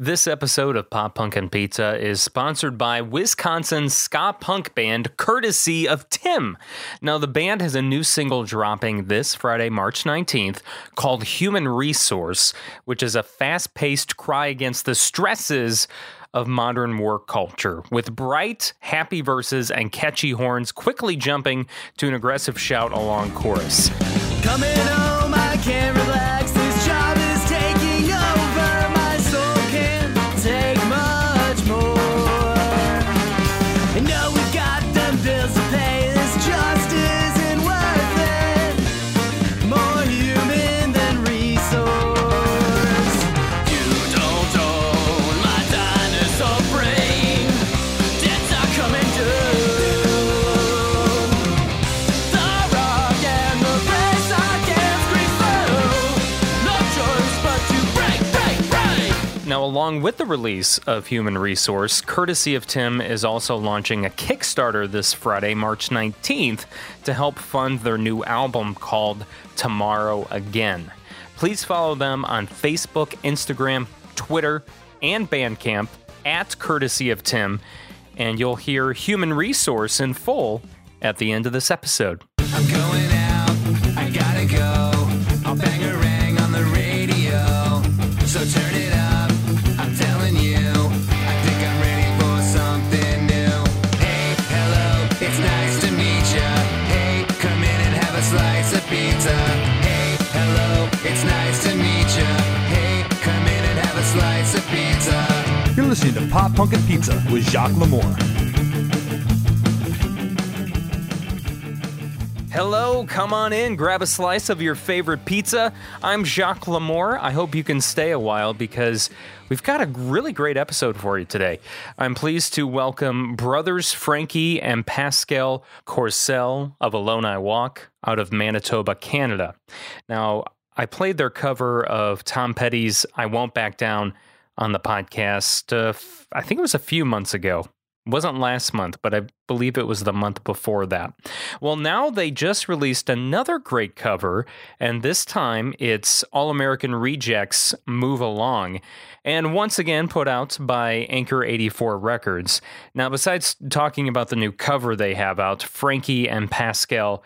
This episode of Pop Punk and Pizza is sponsored by Wisconsin's ska punk band Courtesy of Tim. Now, the band has a new single dropping this Friday, March 19th, called Human Resource, which is a fast paced cry against the stresses of modern work culture, with bright, happy verses and catchy horns quickly jumping to an aggressive shout along chorus. Coming home, along with the release of Human Resource, Courtesy of Tim is also launching a Kickstarter this Friday, March 19th, to help fund their new album called Tomorrow Again. Please follow them on Facebook, Instagram, Twitter, and Bandcamp at Courtesy of Tim, and you'll hear Human Resource in full at the end of this episode. Pop Punk and Pizza with Jacques Lamour. Hello, come on in, grab a slice of your favorite pizza. I'm Jacques Lamour. I hope you can stay a while because we've got a really great episode for you today. I'm pleased to welcome brothers Frankie and Pascal Courcelle of Alone I Walk out of Manitoba, Canada. Now, I played their cover of Tom Petty's I Won't Back Down on the podcast, uh, f- I think it was a few months ago wasn't last month, but I believe it was the month before that. Well, now they just released another great cover, and this time it's All American Rejects Move Along, and once again put out by Anchor 84 Records. Now, besides talking about the new cover they have out, Frankie and Pascal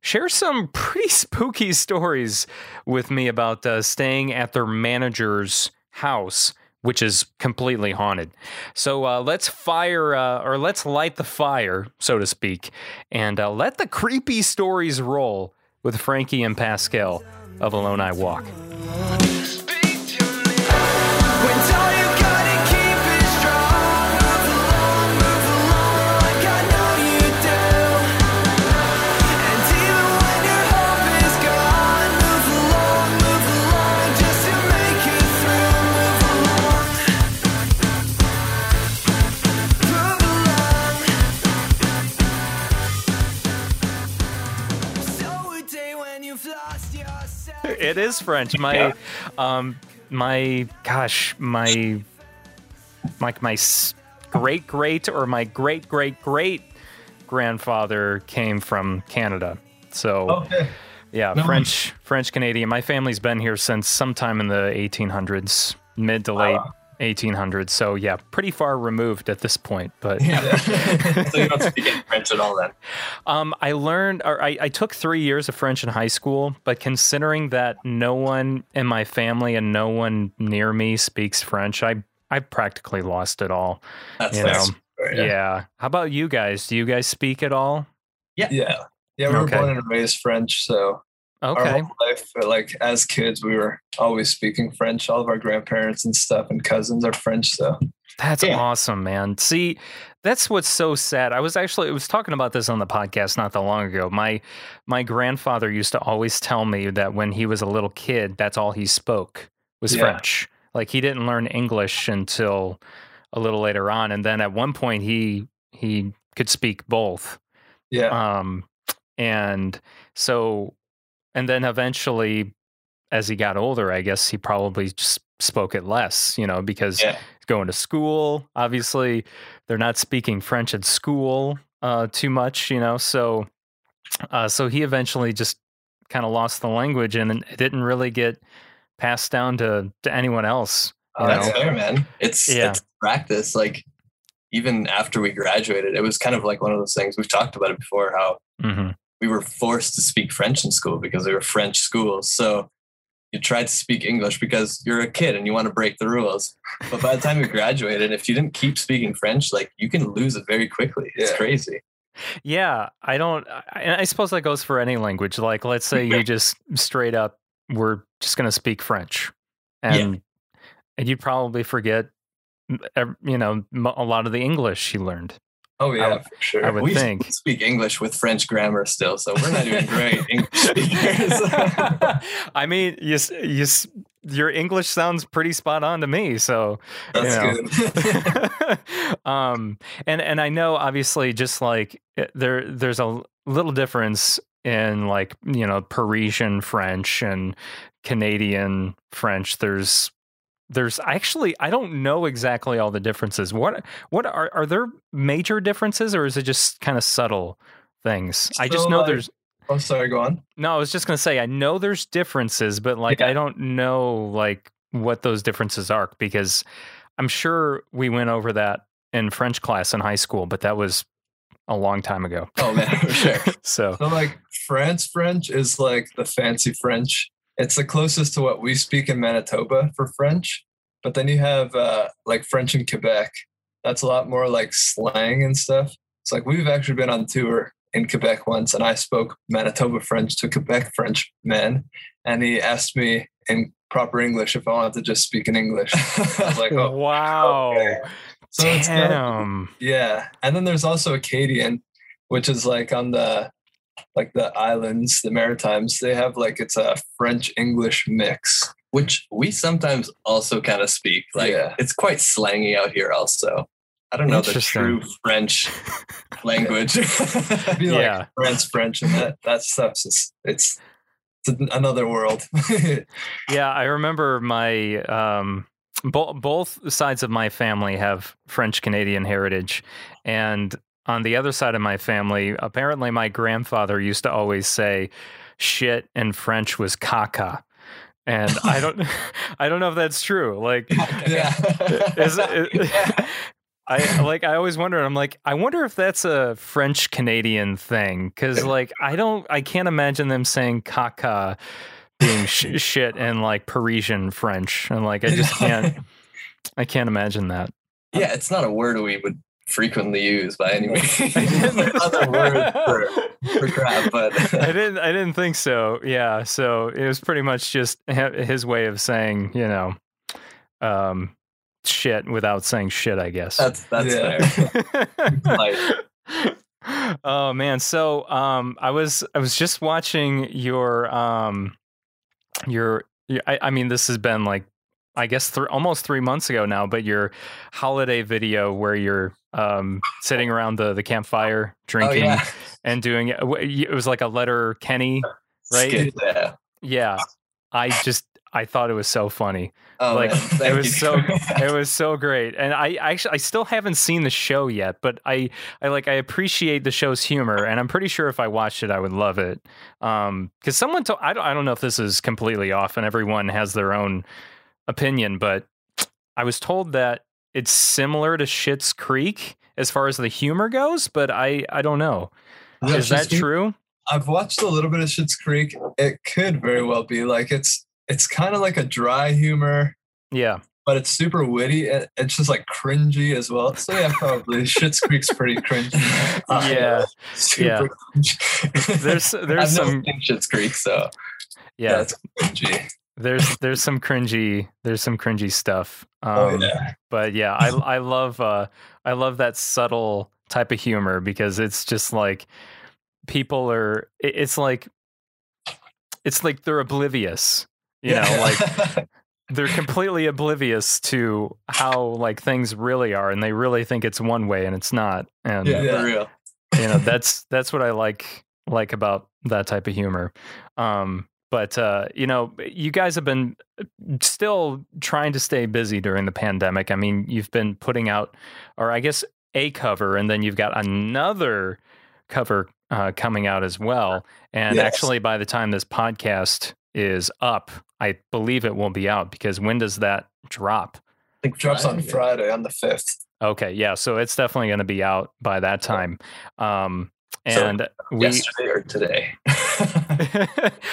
share some pretty spooky stories with me about uh, staying at their manager's house which is completely haunted. So uh, let's fire, uh, or let's light the fire, so to speak, and uh, let the creepy stories roll with Frankie and Pascal of Alone I Walk. It is French. My, um, my gosh, my, like my great great or my great great great grandfather came from Canada. So. Okay. Yeah, French French Canadian. My family's been here since sometime in the 1800s, mid to late 1800s. So yeah, pretty far removed at this point. But so you don't speak any French at all then? um, I learned, or I, I took three years of French in high school. But considering that no one in my family and no one near me speaks French, I I practically lost it all. That's You nice. Yeah. How about you guys? Do you guys speak at all? Yeah. Yeah, we were Okay. born and raised French, so our Okay. whole life, but like as kids, we were always speaking French. All of our grandparents and stuff and cousins are French, so That's Yeah. awesome, man. See, that's what's so sad. I was actually I was talking about this on the podcast not that long ago. My my grandfather used to always tell me that when he was a little kid, that's all he spoke was Yeah. French. Like he didn't learn English until a little later on, and then at one point he he could speak both. yeah. Um, and so, and then eventually, as he got older, I guess he probably just spoke it less, you know, because Yeah. going to school. Obviously, they're not speaking French at school uh, too much, you know. So, uh, so he eventually just kind of lost the language, and it didn't really get passed down to to anyone else You that's know? fair, man. It's Yeah. it's practice. Like even after we graduated, it was kind of like one of those things we've talked about it before. How hmm we were forced to speak French in school because they were French schools. So you tried to speak English because you're a kid and you want to break the rules. But by the time you graduated, if you didn't keep speaking French, like you can lose it very quickly. It's Yeah. crazy. Yeah, I don't. I, I suppose that goes for any language. Like, let's say you just straight up, we're just going to speak French, and and you'd probably forget, you know, a lot of the English you learned. Oh yeah, would- for sure. I would we think. speak English with French grammar still, so we're not even great English speakers. I mean, you you your English sounds pretty spot on to me. So That's you know. good. um, and and I know obviously just like there there's a little difference in like you know Parisian French and Canadian French. There's there's actually I don't know exactly all the differences. What what are are there major differences or is it just kind of subtle things? I just know like- there's oh, sorry. Go on. no, I was just gonna say I know there's differences, but like Yeah. I don't know like what those differences are because I'm sure we went over that in French class in high school, but that was a long time ago. oh man, for sure. So So like France French is like the fancy French. It's the closest to what we speak in Manitoba for French. But then you have uh, like French in Quebec. That's a lot more like slang and stuff. It's like we've actually been on tour in Quebec once, and I spoke Manitoba French to Quebec French man, and he asked me in proper English if I wanted to just speak in English. I was like, oh, wow, okay. so it's damn, yeah, and then there's also Acadian, which is like on the like the islands, the Maritimes. They have like it's a French English mix. Which we sometimes also kind of speak. Like Yeah. it's quite slangy out here also. I don't know the true French language. It'd like Yeah. French, French, and that that stuff's just it's it's another world. yeah. I remember my um, bo- both sides of my family have French Canadian heritage, and on the other side of my family, apparently my grandfather used to always say shit in French was caca. And I don't I don't know if that's true. Like yeah, is it, I like I always wonder I'm like I wonder if that's a French Canadian thing cuz like I don't I can't imagine them saying caca being sh- shit in like Parisian French and like I just can't I can't imagine that. yeah, it's not a word we would frequently used by any means. didn't- Other word for, for crap, but I didn't. I didn't think so. Yeah. So it was pretty much just his way of saying, you know, um, shit without saying shit. I guess. that's that's Yeah. fair. Like- oh man. So um, I was I was just watching your um, your. your- I, I mean, this has been like. I guess th- almost three months ago now, but your holiday video where you're um, sitting around the, the campfire Oh drinking yeah, and doing it. It was like a Letterkenny right? Yeah. I just I thought it was so funny. Oh, Like, it was you. so it was so great, and I actually I still haven't seen the show yet, but I I like I appreciate the show's humor, and I'm pretty sure if I watched it, I would love it. Um, because someone told I don't I don't know if this is completely off, and everyone has their own opinion, but I was told that it's similar to Schitt's Creek as far as the humor goes, but I I don't know. Yeah, Is that true? I've watched a little bit of Schitt's Creek. It could very well be like it's it's kind of like a dry humor, Yeah. but it's super witty. It's just like cringy as well. So yeah, probably Schitt's Creek's pretty cringy. Uh, Yeah. yeah. There's there's I've some Schitt's Creek, so yeah. That's cringy. There's there's some cringy there's some cringy stuff um oh yeah. but yeah i i love uh i love that subtle type of humor because it's just like people are it's like it's like they're oblivious you know like they're completely oblivious to how like things really are and they really think it's one way and it's not and yeah, Yeah. for real. you know that's that's what i like like about that type of humor um but uh you know you guys have been still trying to stay busy during the pandemic i mean you've been putting out or i guess a cover and then you've got another cover uh, coming out as well and Yes. actually by the time this podcast is up i believe it will be out because when does that drop think Drops on Friday. Friday on the fifth. Okay, yeah. So it's definitely going to be out by that time. Um, So, and we, yesterday or today.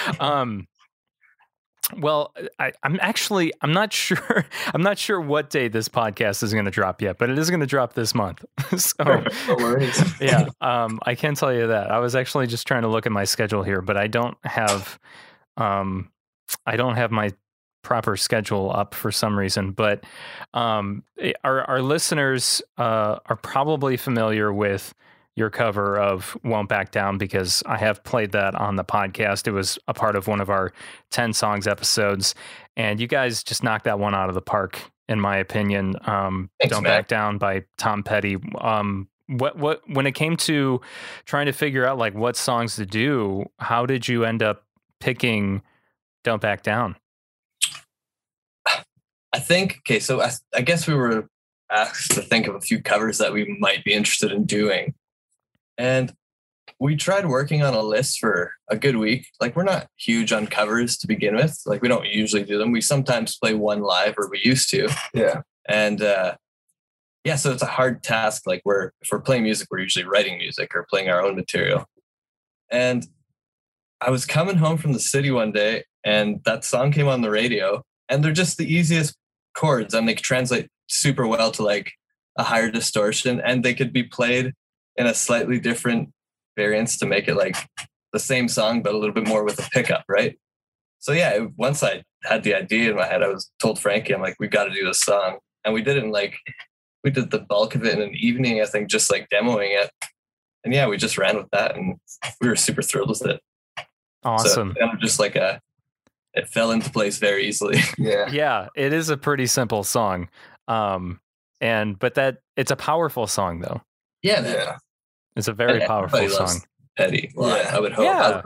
um, well, I, I'm actually I'm not sure I'm not sure what day this podcast is going to drop yet, but it is going to drop this month. so No worries. yeah, um, I can tell you that. I was actually just trying to look at my schedule here, but I don't have, um, I don't have my proper schedule up for some reason. But um, eh, our our listeners uh, are probably familiar with your cover of "Won't Back Down" because I have played that on the podcast. It was a part of one of our ten songs episodes, and you guys just knocked that one out of the park. In my opinion, um, Thanks, "Don't man. Back Down" by Tom Petty. Um, what what when it came to trying to figure out like what songs to do, how did you end up picking "Don't Back Down"? I think okay, so I, I guess we were asked to think of a few covers that we might be interested in doing, and we tried working on a list for a good week. Like we're not huge on covers to begin with. Like we don't usually do them. We sometimes play one live, or we used to, Yeah. and uh, yeah, so it's a hard task. Like we're if we're playing music, we're usually writing music or playing our own material. And I was coming home from the city one day, and that song came on the radio, and they're just the easiest chords, and they translate super well to like a higher distortion, and they could be played in a slightly different variance to make it like the same song, but a little bit more with a pickup, right? So yeah, once I had the idea in my head, I was told Frankie, I'm like, we got to do this song, and we did it in like we did the bulk of it in an evening, I think, just like demoing it. And yeah, we just ran with that, and we were super thrilled with it. Awesome. So kind of just like a, it fell into place very easily. Yeah. yeah, it is a pretty simple song. Um, and but that it's a powerful song though. yeah, Yeah. It's a very Yeah, powerful song. Eddie. Well, I- Yeah. I would hope. Yeah.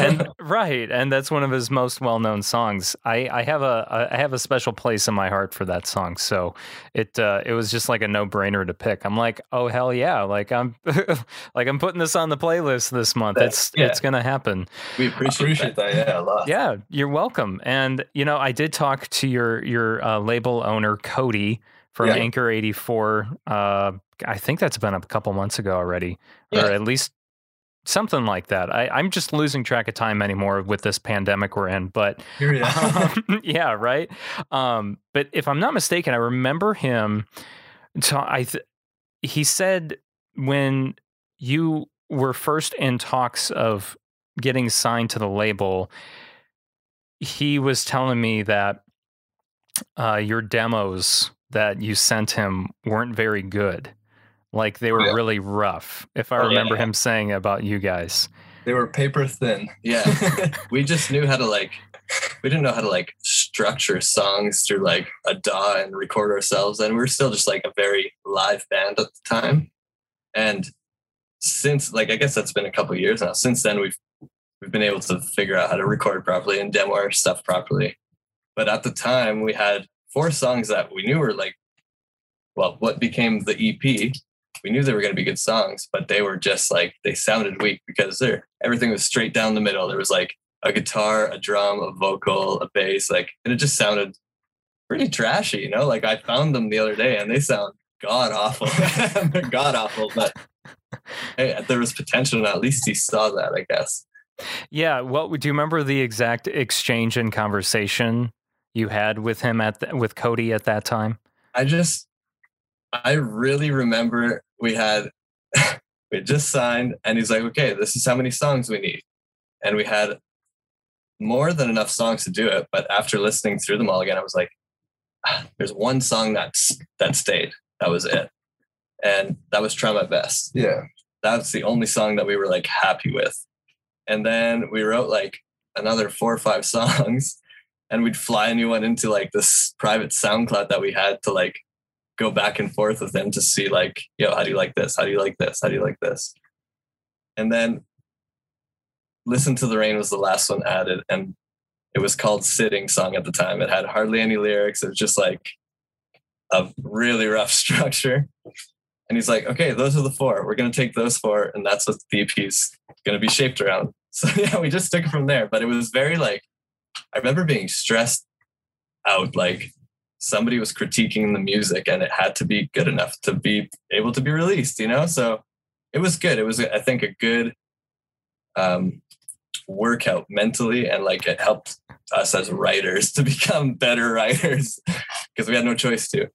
And right, and that's one of his most well-known songs. I, I have a I have a special place in my heart for that song. So it uh, it was just like a no-brainer to pick. I'm like, oh hell yeah! Like I'm like I'm putting this on the playlist this month. It's Yeah. it's gonna happen. we I appreciate, appreciate that. Yeah, a lot. Yeah, you're welcome. And you know, I did talk to your your uh, label owner Cody from Yeah. Anchor 84. Uh, I think that's been a couple months ago already, Yeah. or at least something like that. I, I'm just losing track of time anymore with this pandemic we're in. But Here we are. um, yeah, right. Um, but if I'm not mistaken, I remember him. Ta- I th- he said when you were first in talks of getting signed to the label, he was telling me that uh, your demos that you sent him weren't very good. Like they were Yeah. really rough. If I Oh, remember yeah. him saying about you guys. they were paper thin. Yeah. we just knew how to like we didn't know how to like structure songs through like a DAW and record ourselves and we were still just like a very live band at the time and since like I guess that's been a couple of years now since then we've we've been able to figure out how to record properly and demo our stuff properly but at the time we had four songs that we knew were like well what became the EP we knew they were going to be good songs, but they were just like they sounded weak because they're everything was straight down the middle. There was like a guitar, a drum, a vocal, a bass, like and it just sounded pretty trashy, you know? Like I found them the other day and they sound god awful. they're god awful, but hey, there was potential and at least he saw that, I guess. Yeah. What do you remember the exact exchange and conversation you had with him at the, with Cody at that time? I just I really remember we had we just signed and he's like, okay, this is how many songs we need. And we had more than enough songs to do it. But after listening through them all again, I was like, "Ah, there's one song that's that stayed. That was it. And that was Try My Best. Yeah. That's the only song that we were like happy with. And then we wrote like another four or five songs and we'd fly anyone into like this private SoundCloud that we had to like go back and forth with them to see like, yo, how do you like this? How do you like this? How do you like this? And then Listen to the Rain was the last one added and it was called Sitting Song at the time. It had hardly any lyrics. It was just like a really rough structure. And he's like, okay, those are the four. We're going to take those four. And that's what the EP's going to be shaped around. So yeah, we just took it from there. But it was very like, I remember being stressed out. Like somebody was critiquing the music and it had to be good enough to be able to be released, you know? So it was good. It was, I think, a good um, workout mentally and like it helped us as writers to become better writers because we had no choice to.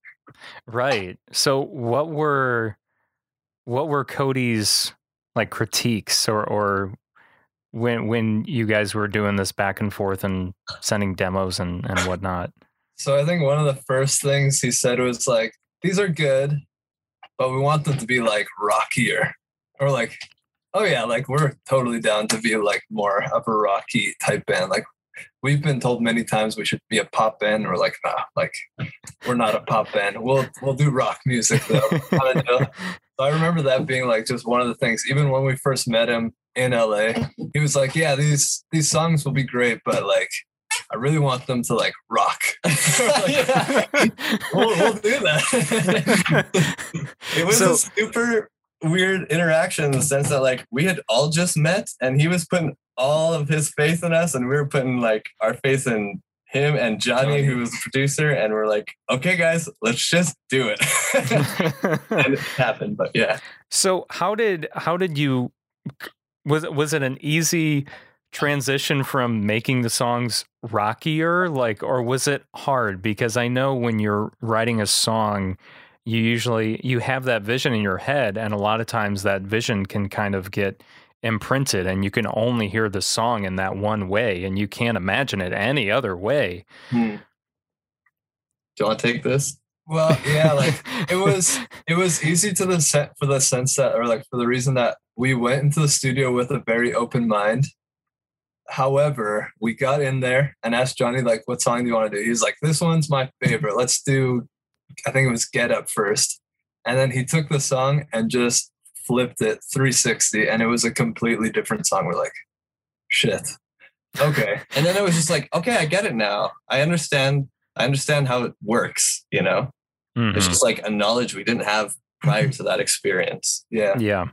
Right. So what were what were Cody's like critiques or or when when you guys were doing this back and forth and sending demos and, and whatnot? So I think one of the first things he said was like, "These are good, but we want them to be like rockier," or like, "Oh yeah, like we're totally down to be like more of a rocky type band." Like we've been told many times we should be a pop band. We're like, nah, like we're not a pop band. We'll we'll do rock music though. So I remember that being like just one of the things. Even when we first met him in LA, he was like, "Yeah, these these songs will be great, but like." I really want them to like rock. Yeah. we'll, we'll do that. it was So- a super weird interaction in the sense that like we had all just met and he was putting all of his faith in us and we were putting like our faith in him and Johnny, who was the producer, and we're like, okay, guys, let's just do it. and it happened, but yeah. so how did how did you was it was it an easy transition from making the songs rockier like or was it hard because I know when you're writing a song you usually you have that vision in your head and a lot of times that vision can kind of get imprinted and you can only hear the song in that one way and you can't imagine it any other way Hmm. Do you want to take this? Well, yeah, like it was it was easy to the set for the sense that or like for the reason that we went into the studio with a very open mind however we got in there and asked johnny like what song do you want to do he's like this one's my favorite let's do i think it was get up first and then he took the song and just flipped it 360 and it was a completely different song we're like shit okay And then it was just like, okay, I get it now. I understand. I understand how it works. You know, Mhm. it's just like a knowledge we didn't have prior to that experience. yeah yeah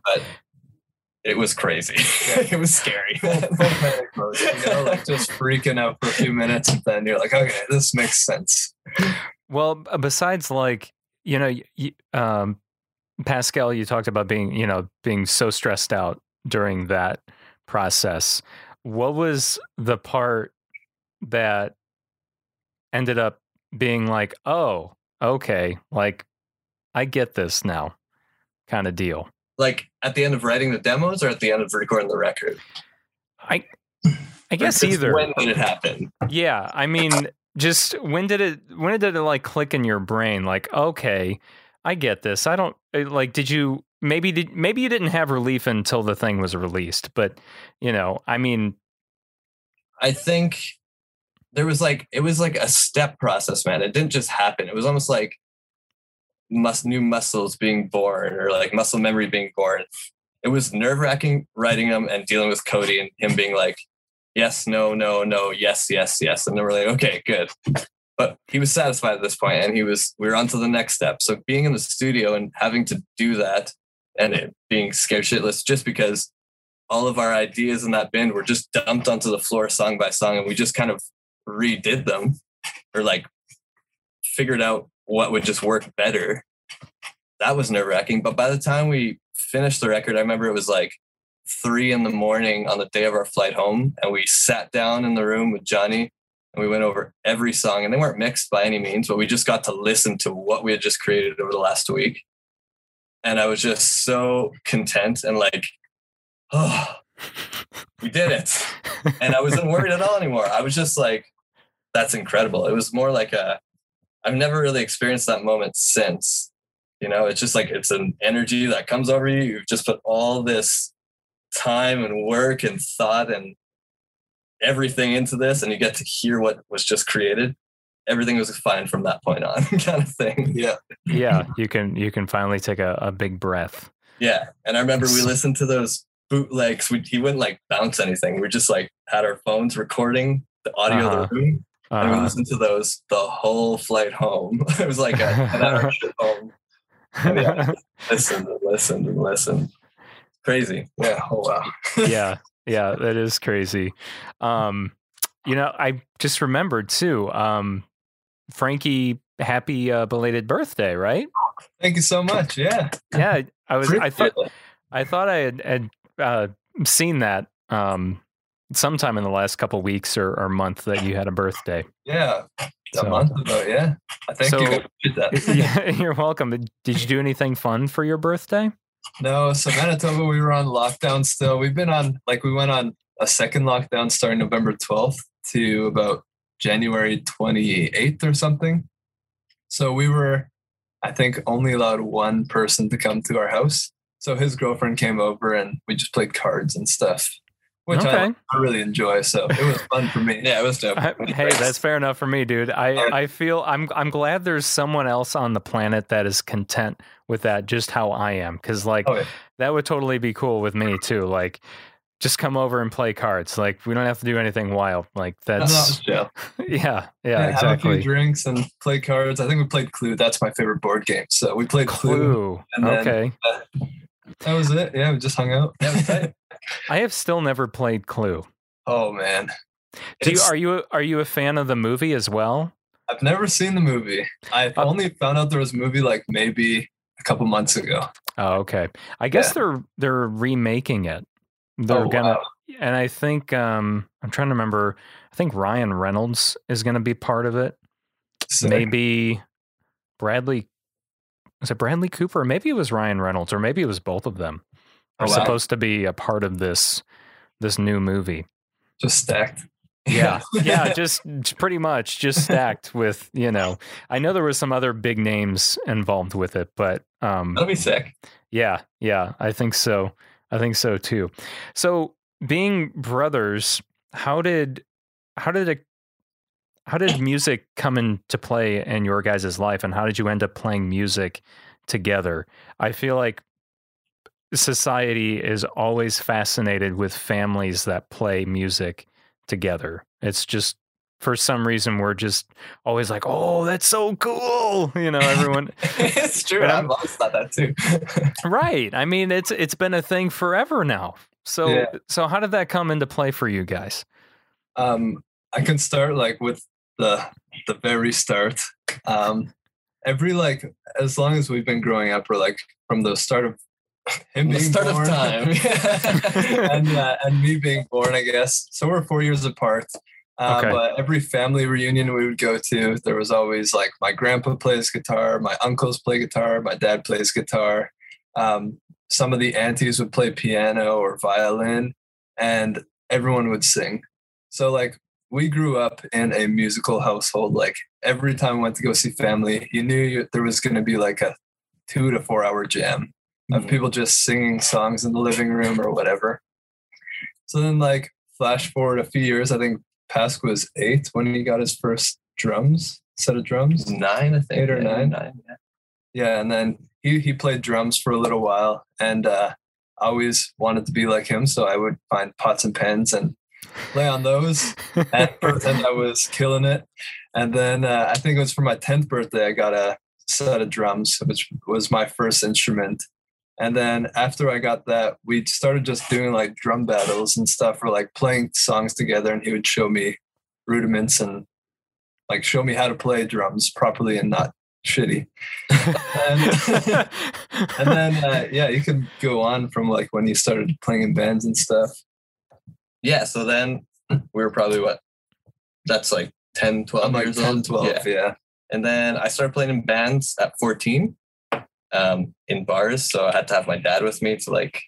It was crazy. it was scary. full, full panic mode, you know, like just freaking out for a few minutes, and then you're like, okay, this makes sense. Well, besides like you know, y- um, Pascal, you talked about being you know being so stressed out during that process. What was the part that ended up being like, oh, okay, like I get this now, kind of deal? Like at the end of writing the demos or at the end of recording the record. I I guess either. When did it happen? Yeah, I mean, just when did it when did it like click in your brain like, okay, I get this. I don't eh, like did you maybe did maybe you didn't have relief until the thing was released, but you know, I mean, I think there was like it was like a step process, man. It didn't just happen. It was almost like mus- new muscles being born or like muscle memory being born. It was nerve wracking writing them and dealing with Cody and him being like, yes, no, no, no, yes, yes, yes. And then we're like, okay, good. But he was satisfied at this point and he was, we were on to the next step. So being in the studio and having to do that and it being scared shitless just because all of our ideas in that bin were just dumped onto the floor song by song and we just kind of redid them or like figured out what would just work better. That was nerve wracking. But by the time we finished the record, I remember it was like three in the morning on the day of our flight home. And we sat down in the room with Johnny and we went over every song. And they weren't mixed by any means, but we just got to listen to what we had just created over the last week. And I was just so content and like, oh, we did it. And I wasn't worried at all anymore. I was just like, that's incredible. It was more like a, I've never really experienced that moment since. You know, it's just like it's an energy that comes over you. You've just put all this time and work and thought and everything into this, and you get to hear what was just created. Everything was fine from that point on, kind of thing. Yeah. yeah, you can you can finally take a, a big breath. Yeah. And I remember we listened to those bootlegs. We, he wouldn't like bounce anything. We just like had our phones recording the audio Uh-huh. of the room. Uh, listened to those the whole flight home. it was like a, an hour trip home. yeah. Listened and listened and listened. Crazy. Yeah. Oh wow. yeah, yeah, that is crazy. Um, you know, I just remembered too. Um, Frankie happy uh, belated birthday, right? Thank you so much. Yeah. Yeah, I was. I thought I thought I had, had uh, seen that um, sometime in the last couple weeks or, or month that you had a birthday. Yeah. A So- month ago. Yeah. I thank So- you that. yeah, you're welcome. Did did you do anything fun for your birthday? No, so Manitoba, we were on lockdown still. We've been on, like, we went on a second lockdown starting November 12th to about January 28th or something. So we were, I think, only allowed one person to come to our house. So his girlfriend came over and we just played cards and stuff, which I, Okay. I really enjoy. So it was fun for me. Yeah, it was dope. I- hey, that's fair enough for me, dude. I, I feel I'm I'm glad there's someone else on the planet that is content with that, just how I am. Because like Oh, yeah. that would totally be cool with me too. Like, just come over and play cards. Like we don't have to do anything wild. Like that's was chill. yeah, yeah, Yeah, Have a exactly. few drinks and play cards. I think we played Clue. That's my favorite board game. So we played Clue. Clue. and then- Okay, That was it. Yeah, we just hung out. Yeah, it was tight. I have still never played Clue. Oh man. Do you are you are you a fan of the movie as well? I've never seen the movie. I've Uh, only found out there was a movie like maybe a couple months ago. Oh, okay. I guess Yeah. they're they're remaking it. They're Oh, gonna wow. and I think um I'm trying to remember I think Ryan Reynolds is gonna be part of it. Sick. Maybe Bradley was it Bradley Cooper? Maybe it was Ryan Reynolds, or maybe it was both of them are Oh, wow. supposed to be a part of this this new movie. Just stacked. Yeah. yeah, just pretty much just stacked with, you know. I know there was some other big names involved with it, but um That'll be sick. yeah, yeah, I think so. I think so too. So, being brothers, how did how did it how did music come into play in your guys' life and how did you end up playing music together? I feel like society is always fascinated with families that play music together. It's just for some reason we're just always like, "Oh, that's so cool." You know, everyone it's true. I've always thought that too. Right. I mean, it's it's been a thing forever now. So Yeah. so how did that come into play for you guys? um, I can start like with the the very start. Um, every like as long as we've been growing up, or like from the start of him the start born, of time. and uh, and me being born, I guess. So we're four years apart. Uh, Okay. But every family reunion we would go to, there was always like my grandpa plays guitar, my uncles play guitar, my dad plays guitar. Um, some of the aunties would play piano or violin, and everyone would sing. So like we grew up in a musical household. Like every time we went to go see family, you knew you, there was going to be like a two to four hour jam of Mhm. people just singing songs in the living room or whatever. So then, like, flash forward a few years, I think Pask was eight when he got his first drums, set of drums. nine, I think. Eight or yeah, nine? nine yeah. Yeah, and then he, he played drums for a little while, and uh, I always wanted to be like him, so I would find pots and pans and play on those. And I was killing it. And then uh, I think it was for my 10th birthday, I got a set of drums, which was my first instrument. And then after I got that, we started just doing like drum battles and stuff, or like playing songs together. And he would show me rudiments and like show me how to play drums properly and not shitty. and, and then, uh, yeah, you can go on from like when you started playing in bands and stuff. Yeah. So then we were probably what? That's like 10, 12 I'm like years 10, old. 12, Yeah. yeah. And then I started playing in bands at 14 um, in bars. So I had to have my dad with me to like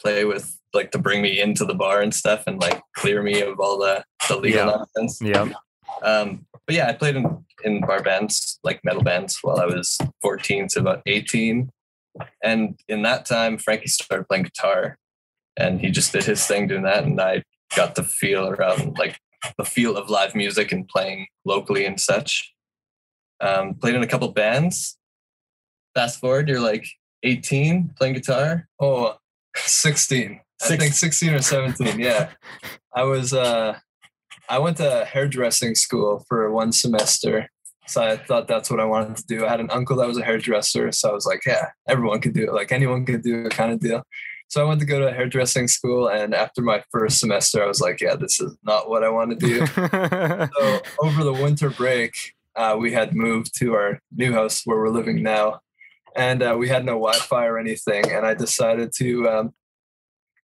play with, like to bring me into the bar and stuff and like clear me of all the, the legal Yeah. nonsense. yep. Um, but yeah, I played in, in bar bands, like metal bands, while I was 14 to about 18. And in that time, Frankie started playing guitar and he just did his thing doing that. And I got the feel around like the feel of live music and playing locally and such. Um, played in a couple bands. Fast forward, you're like 18 playing guitar. Oh, 16. I think 16 or 17. Yeah. I was, uh, I went to hairdressing school for one semester. So I thought that's what I wanted to do. I had an uncle that was a hairdresser. So I was like, yeah, everyone could do it. Like anyone could do it kind of deal. So I went to go to hairdressing school. And after my first semester, I was like, yeah, this is not what I want to do. so over the winter break, uh, we had moved to our new house where we're living now, and uh, we had no Wi-Fi or anything. And I decided to um,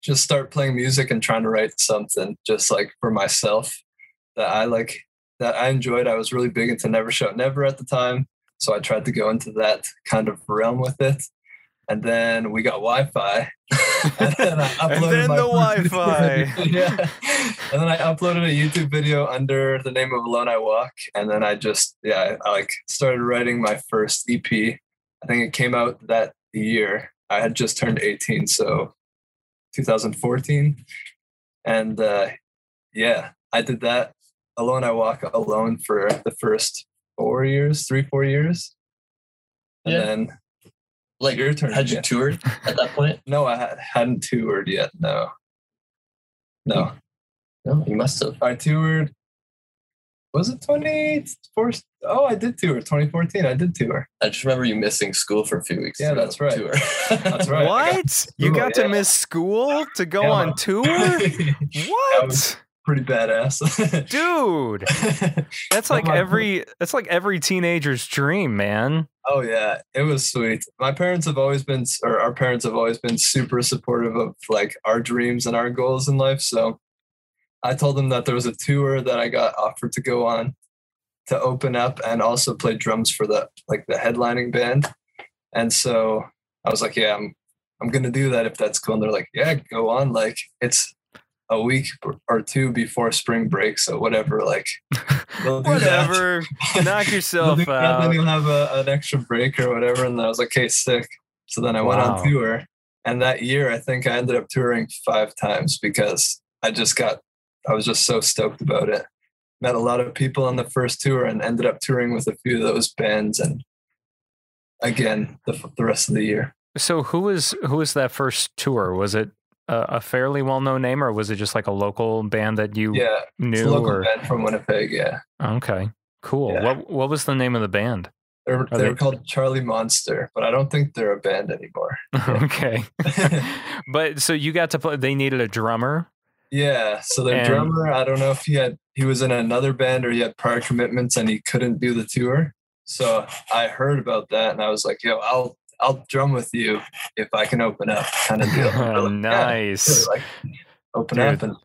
just start playing music and trying to write something just like for myself that I like that I enjoyed. I was really big into Never Shout Never at the time, so I tried to go into that kind of realm with it. And then we got Wi-Fi. and then, I And uploaded then the Wi-Fi. yeah. And then I uploaded a YouTube video under the name of Alone I Walk. And then I just, yeah, I, I like started writing my first EP. I think it came out that year. I had just turned 18, so 2014. And uh, yeah, I did that alone. I walk alone for the first four years, three, four years. And Yeah. then, Like Your turn, Had you toured at that point? no, I ha- hadn't toured yet. No. No. No, you must have. I toured. Was it 24? Oh, I did tour. 2014. I did tour. I just remember you missing school for a few weeks. Yeah, that's right. Tour. That's right. I got What? You school, got to yeah. miss school to go Yeah. on tour? What? Pretty badass. Dude, that's oh like every that's like every teenager's dream, man. Oh yeah, it was sweet. My parents have always been, or our parents have always been super supportive of like our dreams and our goals in life. So I told them that there was a tour that I got offered to go on to open up and also play drums for the like the headlining band. And so I was like, yeah, I'm I'm gonna do that if that's cool. And they're like, yeah, go on. Like it's a week or two before spring break, so whatever. Like we'll do that. Whatever. Knock yourself do that, out. Then you'll have a, an extra break or whatever. And I was like, okay, sick. So then I went Wow. on tour. And that year, I think I ended up touring five times because I just got, I was just so stoked about it. Met a lot of people on the first tour and ended up touring with a few of those bands. And again, the, the rest of the year. So who was who was that first tour? Was it a, a fairly well known name, or was it just like a local band that you Yeah. Knew? local Or band from Winnipeg. Yeah. okay, cool. Yeah. What what was the name of the band? They're, they're they- called Charlie Monster, but I don't think they're a band anymore. okay, but so you got to play. They needed a drummer. Yeah. So their And- drummer, I don't know if he had he was in another band or he had prior commitments and he couldn't do the tour. So I heard about that and I was like, yo, I'll I'll drum with you if I can open up kind of deal. Like, nice. sure," like open Dude. up and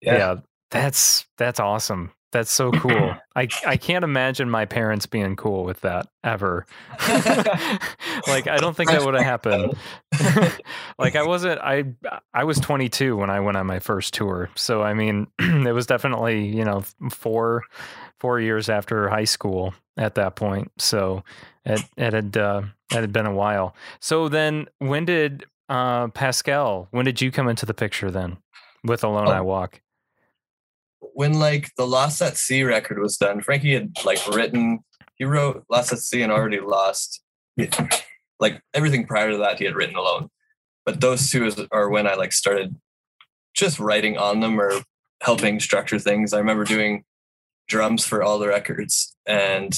Yeah. yeah. that's that's awesome. That's so cool. I I can't imagine my parents being cool with that ever. like I don't think that would have happened. like I wasn't I I was 22 when I went on my first tour. So I mean, it was definitely, you know, 4 4 years after high school at that point. So it it had uh it had been a while. So then when did uh Pascal, when did you come into the picture then with Alone I Oh. Walk? When like the Lost at Sea record was done, Frankie had like written, he wrote Lost at Sea and already lost. Like everything prior to that, he had written alone. But those two is, are when I like started just writing on them or helping structure things. I remember doing drums for all the records, and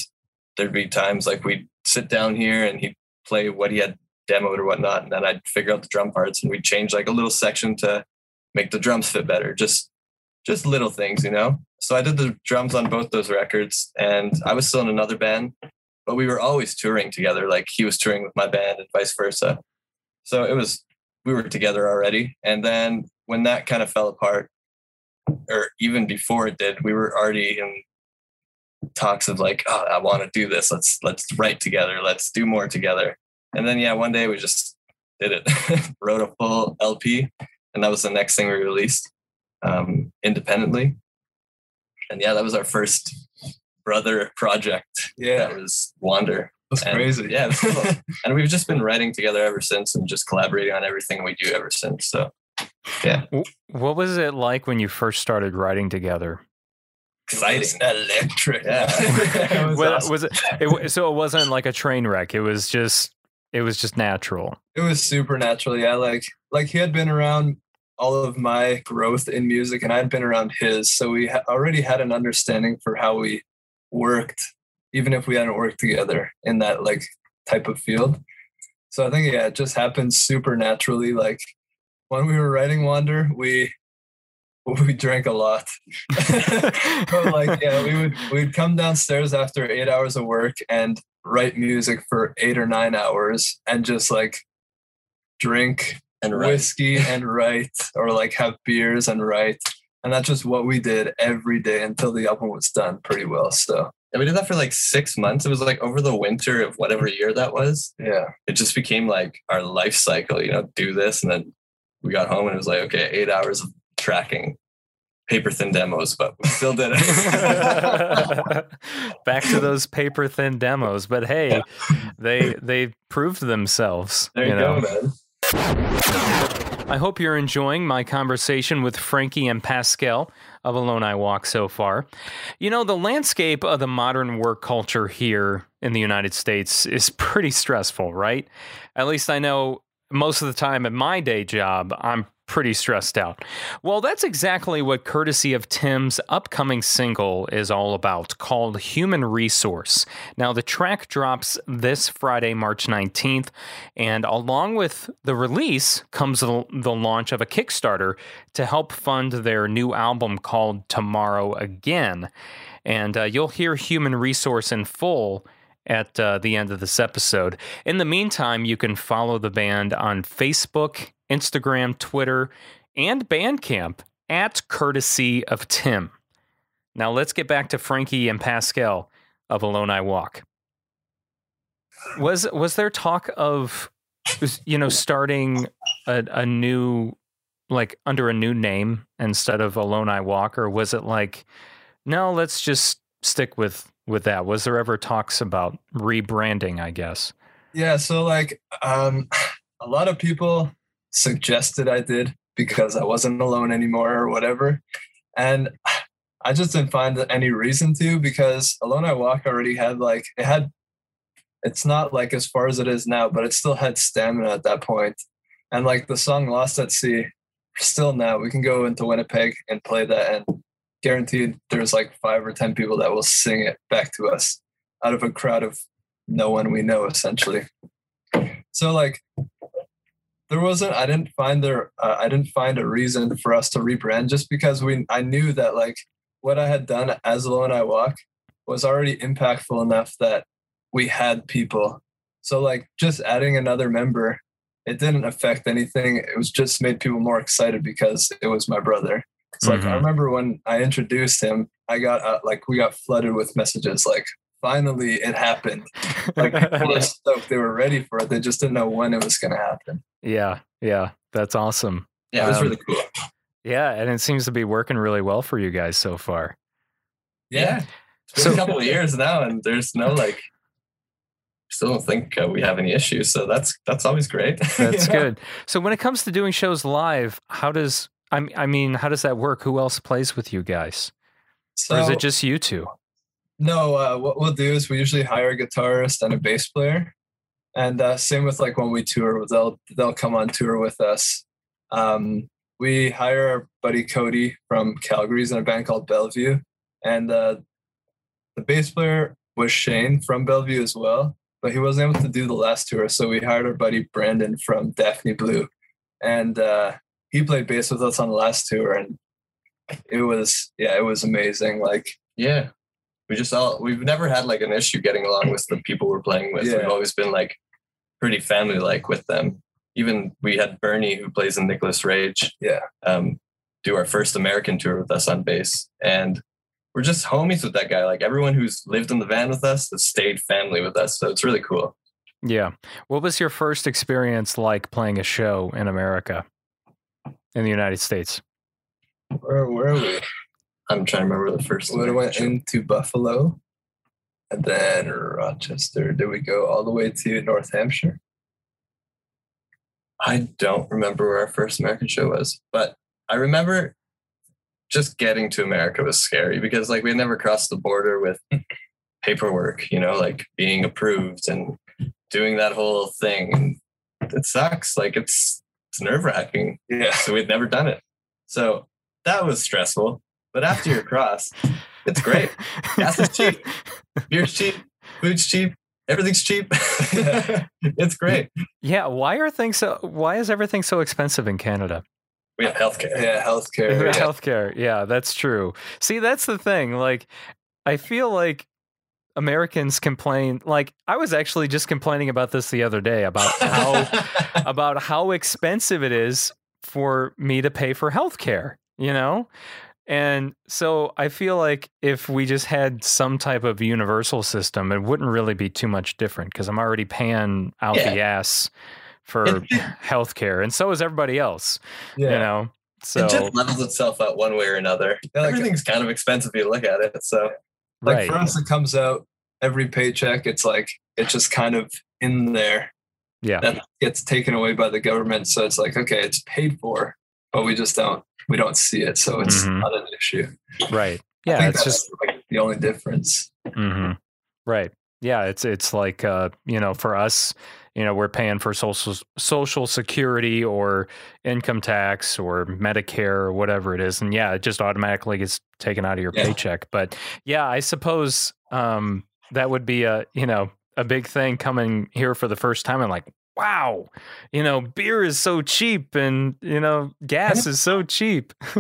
there'd be times like we'd sit down here and he'd play what he had demoed or whatnot, and then I'd figure out the drum parts and we'd change like a little section to make the drums fit better. Just just little things, you know. So I did the drums on both those records, and I was still in another band, but we were always touring together. Like he was touring with my band, and vice versa. So it was we were together already, and then when that kind of fell apart, or even before it did, we were already in talks of like, oh, I want to do this. Let's let's write together. Let's do more together. And then yeah, one day we just did it. Wrote a full LP, and that was the next thing we released um, independently. And yeah, that was our first brother project. Yeah. That was Wander. That's And, crazy. Yeah, cool. and we've just been writing together ever since, and just collaborating on everything we do ever since. So yeah. What was it like when you first started writing together? exciting! Electric. Yeah. It was Well, awesome. was it, it? So it wasn't like a train wreck. It was just. It was just natural. it was super supernatural yeah like like he had been around all of my growth in music and i'd been around his so we ha- already had an understanding for how we worked even if we hadn't worked together in that like type of field so i think yeah it just happened super naturally like when we were writing wander we we drank a lot. but like, yeah, we would we'd come downstairs after eight hours of work and write music for eight or nine hours and just like drink And right. whiskey and write or like have beers and write. And that's just what we did every day until the album was done pretty well. So And we did that for like six months. It was like over the winter of whatever year that was. yeah. It just became like our life cycle, you know, do this. And then we got home and it was like, okay, eight hours of tracking paper thin demos, but we still did it. Back to those paper thin demos, but hey, they they proved themselves. there you, know? go, man. I hope you're enjoying my conversation with Frankie and Pascal of Alone I Walk so far. You know, the landscape of the modern work culture here in the United States is pretty stressful, right? At least I know most of the time at my day job, I'm pretty stressed out. Well, that's exactly what Courtesy of Tim's upcoming single is all about, called Human Resource. Now, the track drops this Friday, March 19th, and along with the release comes the, launch of a Kickstarter to help fund their new album called Tomorrow Again. And uh, you'll hear Human Resource in full at uh, the end of this episode. In the meantime, you can follow the band on Facebook, Instagram, Twitter, and Bandcamp at Courtesy of Tim. Now let's get back to Frankie and Pascal of Alone I Walk. Was was there talk of you know starting a, a new like under a new name instead of Alone I Walk, or was it like no, let's just stick with with that? Was there ever talks about rebranding? I guess. Yeah, so like um a lot of people suggested I did because I wasn't alone anymore or whatever. And I just didn't find any reason to because Alone I Walk already had like it had it's not like as far as it is now, but it still had stamina at that point. And like the song Lost at Sea, still now we can go into Winnipeg and play that and guaranteed there's like five or ten people that will sing it back to us out of a crowd of no one we know essentially. So like there wasn't I didn't find there uh, I didn't find a reason for us to rebrand just because we I knew that like what I had done as Alone I Walk was already impactful enough that we had people. So like just adding another member, it didn't affect anything. It was just made people more excited because it was my brother. It's like I Mhm. remember when I introduced him, I got uh, like we got flooded with messages like finally it happened. Like people were stoked, they were ready for it. They just didn't know when it was going to happen. yeah, yeah, that's awesome. Yeah, it was Um, really cool. Yeah, and it seems to be working really well for you guys so far. Yeah. It's been a couple of years now, and there's no like, still don't think uh, we have any issues. So that's that's always great. That's Yeah. good. So when it comes to doing shows live, how does I I mean, how does that work? Who else plays with you guys? So or is it just you two? No, uh, what we'll do is we usually hire a guitarist and a bass player, and uh, same with like when we tour, they'll they'll come on tour with us. Um, we hire our buddy Cody from Calgary's in a band called Bellevue, and uh, the bass player was Shane from Bellevue as well, but he wasn't able to do the last tour, so we hired our buddy Brandon from Daphne Blue, and uh, he played bass with us on the last tour, and it was yeah, it was amazing. Like yeah, we just all we've never had like an issue getting along with the people we're playing with. Yeah. We've always been like pretty family like with them. Even we had Bernie who plays in Nicholas Rage. Yeah. Um, do our first American tour with us on bass, and we're just homies with that guy. Like everyone who's lived in the van with us has stayed family with us. So it's really cool. Yeah. What was your first experience like playing a show in America, in the United States? where were we? I'm trying to remember the first. We went into Buffalo and then Rochester. Did we go all the way to North Hampshire? I don't remember where our first American show was, but I remember just getting to America was scary because like we had never crossed the border with paperwork, you know, like being approved and doing that whole thing. And it sucks. Like it's it's nerve wracking. Yeah. So we'd never done it. So that was stressful. But after you're across, it's great. Gas is cheap. Beer's cheap. Food's cheap. Everything's cheap. it's great. Yeah. Why are things so? Why is everything so expensive in Canada? We have healthcare. Yeah, healthcare. yeah. healthcare. Yeah, that's true. See, that's the thing. Like, I feel like Americans complain. Like, I was actually just complaining about this the other day about how about how expensive it is for me to pay for healthcare. You know. And so I feel like if we just had some type of universal system, it wouldn't really be too much different because I'm already paying out the ass for healthcare, and so is everybody else. Yeah. You know, so it just levels itself out one way or another. Everything's kind of expensive if you look at it. So Like right. for us, it comes out every paycheck. It's like it's just kind of in there yeah. that gets taken away by the government. So it's like okay, it's paid for, but we just don't we don't see it. So it's Mhm. not an issue. Right. Yeah. It's that's just like the only difference. hmm right. Yeah. It's it's like uh, you know, for us, you know, we're paying for social social security or income tax or Medicare or whatever it is, and yeah, it just automatically gets taken out of your Yeah. paycheck. But yeah, I suppose um, that would be a you know a big thing coming here for the first time. and like, wow, you know, beer is so cheap, and you know, gas is so cheap.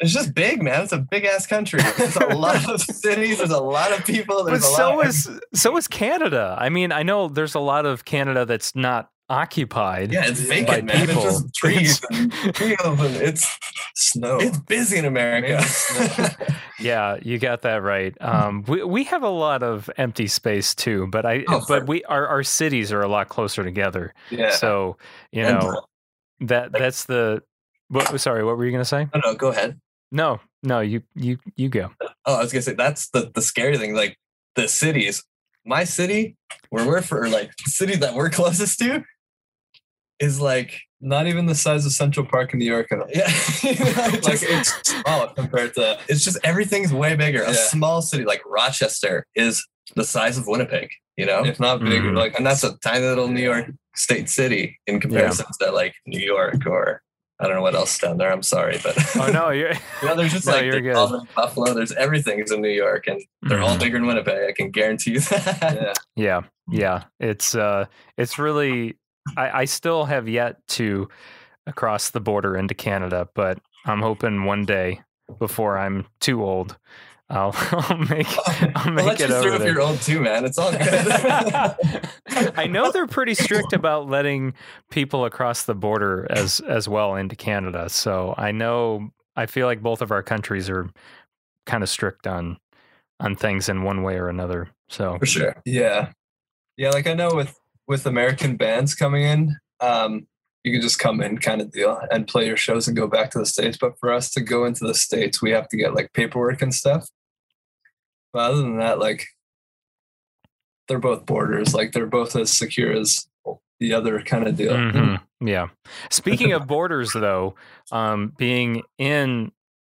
it's just big, man. It's a big ass country. There's a lot of cities. There's a lot of people. but There's a so lot is so is Canada. I mean, I know there's a lot of Canada that's not occupied. yeah, it's by vacant, man. people. It's just trees and fields, and it's Snow. it's busy in America. Yeah, you got that right. Um, we we have a lot of empty space too, but I Oh, but sure. we our our cities are a lot closer together. yeah. So you And- know that that's the. What, sorry, what were you gonna say? no, no, go ahead. No, no, you you you go. Oh, I was gonna say that's the the scary thing. Like the cities, my city, where we're for like the city that we're closest to, is like not even the size of Central Park in New York. at all. yeah, Like like it's small compared to it's just everything's way bigger. A Yeah. small city like Rochester is the size of Winnipeg, you know, if not bigger. Mhm. Like and that's a tiny little New York state city in comparison to like New York or I don't know what else down there. I'm sorry, but Oh no, you're you know, there's just No, like you're there's good. Albany, Buffalo. There's everything is in New York, and they're all Mhm. bigger than Winnipeg. I can guarantee you that. yeah. Yeah, yeah. It's uh it's really I, I still have yet to cross the border into Canada, but I'm hoping one day before I'm too old, I'll, I'll make I'll make let it over if there. you're old too, man. It's all good. I know they're pretty strict about letting people across the border as as well into Canada. So I know I feel like both of our countries are kind of strict on on things in one way or another. So for sure. Yeah. Yeah, like I know with with American bands coming in, um, you can just come in kind of deal and play your shows and go back to the States. But for us to go into the States, we have to get like paperwork and stuff. But other than that, like they're both borders, like they're both as secure as the other kind of deal. Mhm. Yeah. Speaking of borders, though, um, being in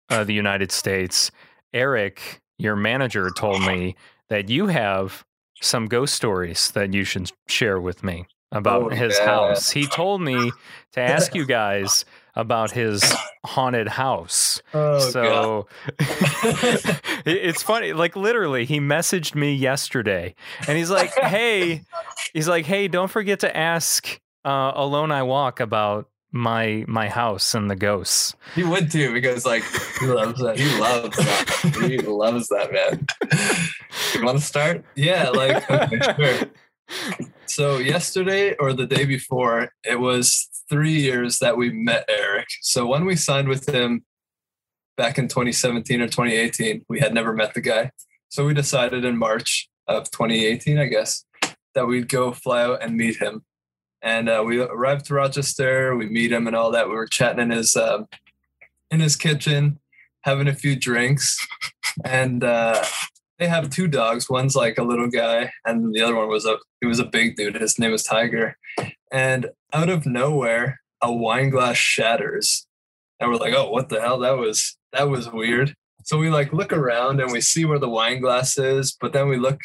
uh, the United States, Eric, your manager, told me that you have some ghost stories that you should share with me about Oh, his yeah. house. He told me to ask you guys about his haunted house. Oh, so it- it's funny like literally he messaged me yesterday and he's like hey he's like hey don't forget to ask uh, alone i walk about my my house and the ghosts He would too because like he loves that. he loves that. he loves that man. You want to start? Yeah, like okay, sure. So yesterday or the day before, it was three years that we met Eric. So when we signed with him back in 2017 or 2018, we had never met the guy. So we decided in March of 2018, I guess, that we'd go fly out and meet him. And uh, we arrived to Rochester. We meet him and all that. We were chatting in his um, in his kitchen, having a few drinks, and uh, they have two dogs. One's like a little guy, and the other one was a he was a big dude. His name was Tiger. And out of nowhere, a wine glass shatters, and we're like, "Oh, what the hell? That was that was weird." So we like look around and we see where the wine glass is, but then we look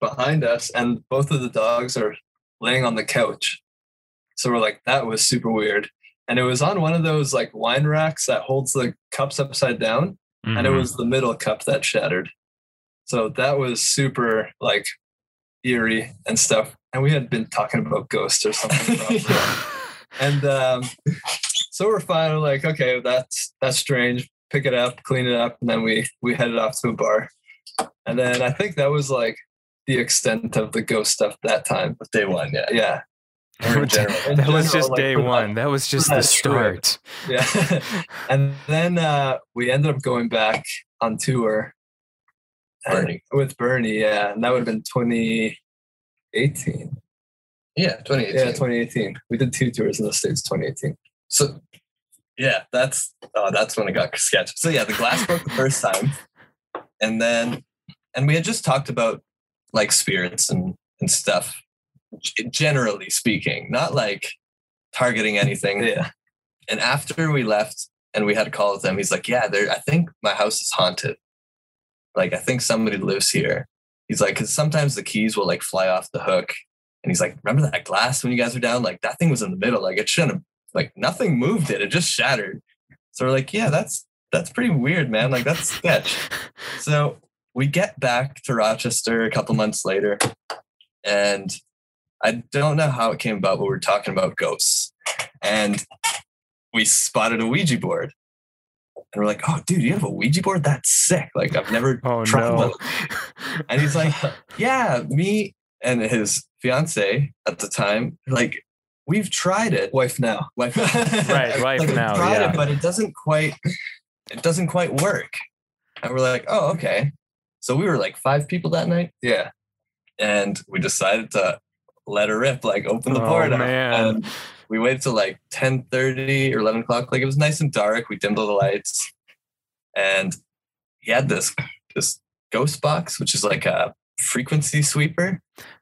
behind us, and both of the dogs are laying on the couch. So we're like, "That was super weird." And it was on one of those like wine racks that holds the cups upside down and it Mhm. was the middle cup that shattered. So that was super like eerie and stuff. And we had been talking about ghosts or something. And um, so we're fine. We're like, okay, that's that's strange. Pick it up, clean it up, and then we we headed off to a bar. And then I think that was like the extent of the ghost stuff that time. Day one, yeah. Yeah, Or in general- that was just like, day one. That was just the start. Yeah. and then uh, we ended up going back on tour. Bernie. With Bernie, yeah. And that would have been 2018. Yeah, 2018. Yeah, 2018. We did two tours in the States 2018. So yeah, that's oh, that's when it got sketchy. So yeah, the glass broke the first time, and then and we had just talked about like spirits and and stuff, generally speaking, not like targeting anything. Yeah. And after we left and we had a call with them, he's like, "Yeah, there. I think my house is haunted. Like, I think somebody lives here." He's like, "Cause sometimes the keys will like fly off the hook." And he's like, "Remember that glass when you guys were down? Like that thing was in the middle. Like it shouldn't have. Like nothing moved it. It just shattered." So we're like, "Yeah, that's that's pretty weird, man. Like that's sketch." so we get back to Rochester a couple months later, and I don't know how it came about, but we were talking about ghosts, and we spotted a Ouija board. And we're like, oh, dude, you have a Ouija board? That's sick. Like, I've never Oh tried no. one. And he's like, yeah, me and his fiance at the time, like, we've tried it. Wife now. Like, Right, wife like, we've now, tried yeah. it, but it doesn't quite, it doesn't quite work. And we're like, oh, okay. So we were like five people that night Yeah. and we decided to let her rip, like open the Oh, board up. man. And we waited till like 10 30 or 11 o'clock. Like it was nice and dark. We dimmed all the lights. And he had this this ghost box, which is like a frequency sweeper.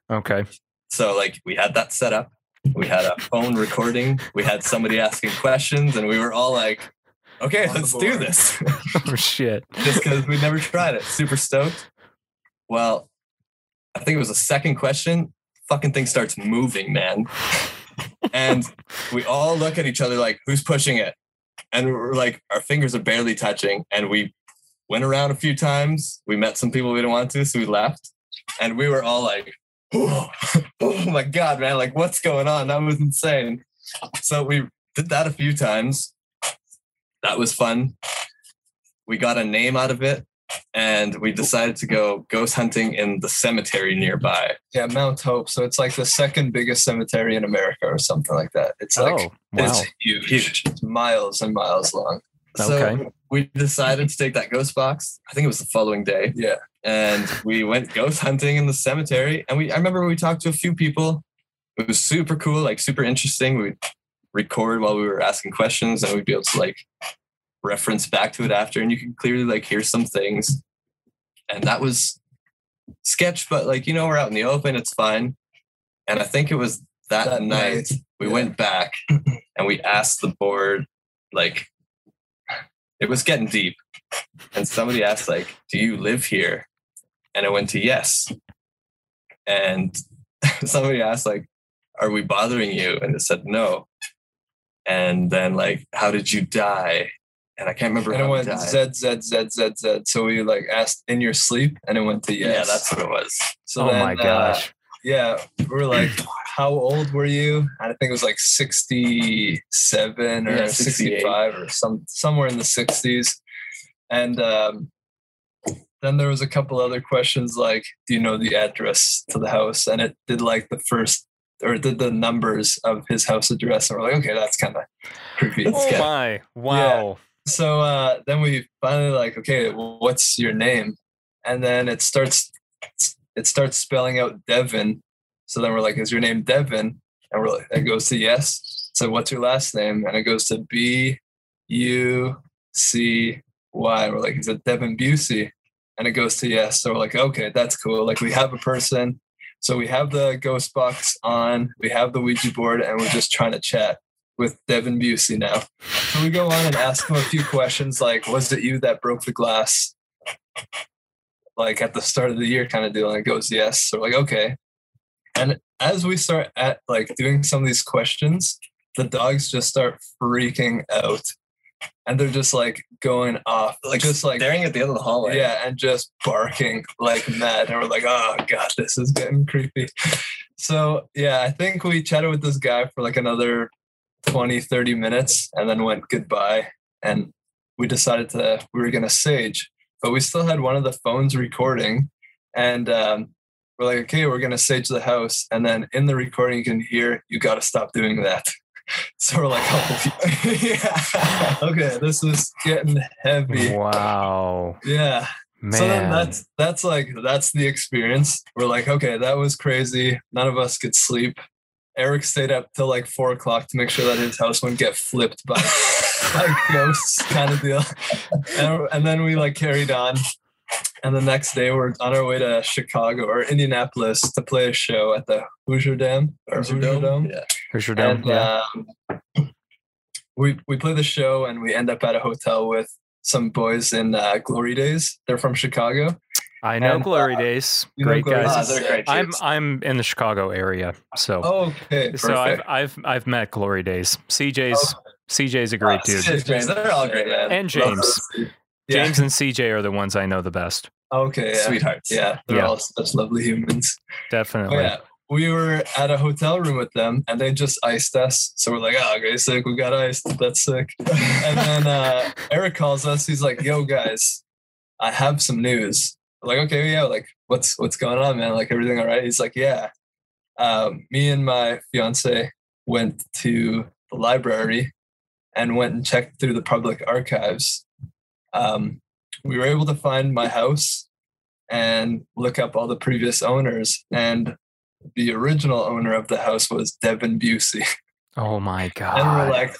Okay. So like we had that set up. We had a phone recording. We had somebody asking questions, and we were all like, okay, let's do this. Oh shit. just because we never tried it. Super stoked. Well, I think it was the second question. Fucking thing starts moving, man. And we all look at each other like, who's pushing it? And we're like, our fingers are barely touching. And we went around a few times. We met some people we didn't want to, so we left. And we were all like, oh, oh my God, man, like what's going on? That was insane. So we did that a few times. That was fun. We got a name out of it and we decided to go ghost hunting in the cemetery nearby. Yeah, Mount Hope. So it's like the second biggest cemetery in America or something like that. It's like oh wow. it's huge. Huge. It's miles and miles long. So Okay. we decided to take that ghost box. I think it was the following day. Yeah. and we went ghost hunting in the cemetery. And we, I remember we talked to a few people. It was super cool, like super interesting. We'd record while we were asking questions, and we'd be able to like reference back to it after, and you can clearly like hear some things. And that was sketch, but like you know, we're out in the open, it's fine. And I think it was that, That night, night, we yeah. went back and we asked the board, like, it was getting deep and somebody asked like do you live here and i went to yes and somebody asked like are we bothering you and it said no and then like how did you die and i can't remember And it went we. Z Z Z Z Z. So we like asked in your sleep, and it went to yes. yeah that's what it was So oh then, my uh, gosh. yeah, we were like, how old were you? And I think it was like sixty-seven or Yeah, sixty-five or some somewhere in the sixties. And um, then there was a couple other questions like, do you know the address to the house? And it did like the first or did the numbers of his house address, and we're like, okay, that's kind of creepy. oh my. Wow. So uh, then we finally like okay what's your name? And then it starts it starts spelling out devin. So then we're like is your name devin? And we're like it goes to yes. So what's your last name? And it goes to b u c y. We're like is it devin busey? And it goes to yes. So we're like okay that's cool. Like we have a person. So we have the ghost box on. We have the ouija board and we're just trying to chat with devin busey now so we go on and ask him a few questions like, was it you that broke the glass? Like at the start of the year kind of deal. And it goes, yes. So like, okay. And as we start at like doing some of these questions, the dogs just start freaking out. And they're just like going off. like just like staring at the end of the hallway yeah, and just barking like mad. And we're like, oh god, this is getting creepy. So yeah, I think we chatted with this guy for like another 20, 30 minutes and then went goodbye. And we decided to, we were going to sage, but we still had one of the phones recording. And um, we're like, okay, we're going to sage the house. And then in the recording, you can hear, you got to stop doing that. So we're like, oh, yeah. okay, this is getting heavy. Wow. Yeah. Man. So then that's that's like that's the experience. We're like, okay, that was crazy. None of us could sleep. Eric stayed up till like four o'clock to make sure that his house wouldn't get flipped by like ghosts, kind of deal. And, and then we like carried on. And the next day, we're on our way to Chicago or Indianapolis to play a show at the Hoosier Dam or Hoosier Dome. Yeah. Here's your dome. And Yeah. um, we we play the show and we end up at a hotel with some boys in uh, Glory Days. They're from Chicago. I know and, Glory uh, Days. you know Great Glory guys. Ah, Days? they're great. I'm. I'm in the Chicago area, so Oh, okay. so I've. I've I've met Glory Days. CJ's CJ's a great Ah, dude. CJ's James, they're all great, man. And James. Yeah. James and CJ are the ones I know the best. Okay. Yeah. Sweethearts. Yeah. They're Yeah. all such lovely humans. Definitely. Oh, yeah. We were at a hotel room with them and they just iced us. So we're like, oh, okay, sick. We got iced. That's sick. And then uh, Eric calls us. He's like, yo, guys, I have some news. We're like, okay, yeah, like, what's what's going on, man? Like, everything all right? He's like, yeah. Um, me and my fiance went to the library and went and checked through the public archives. Um, we were able to find my house and look up all the previous owners. And the original owner of the house was Devin Busey. Oh my god. And we're like,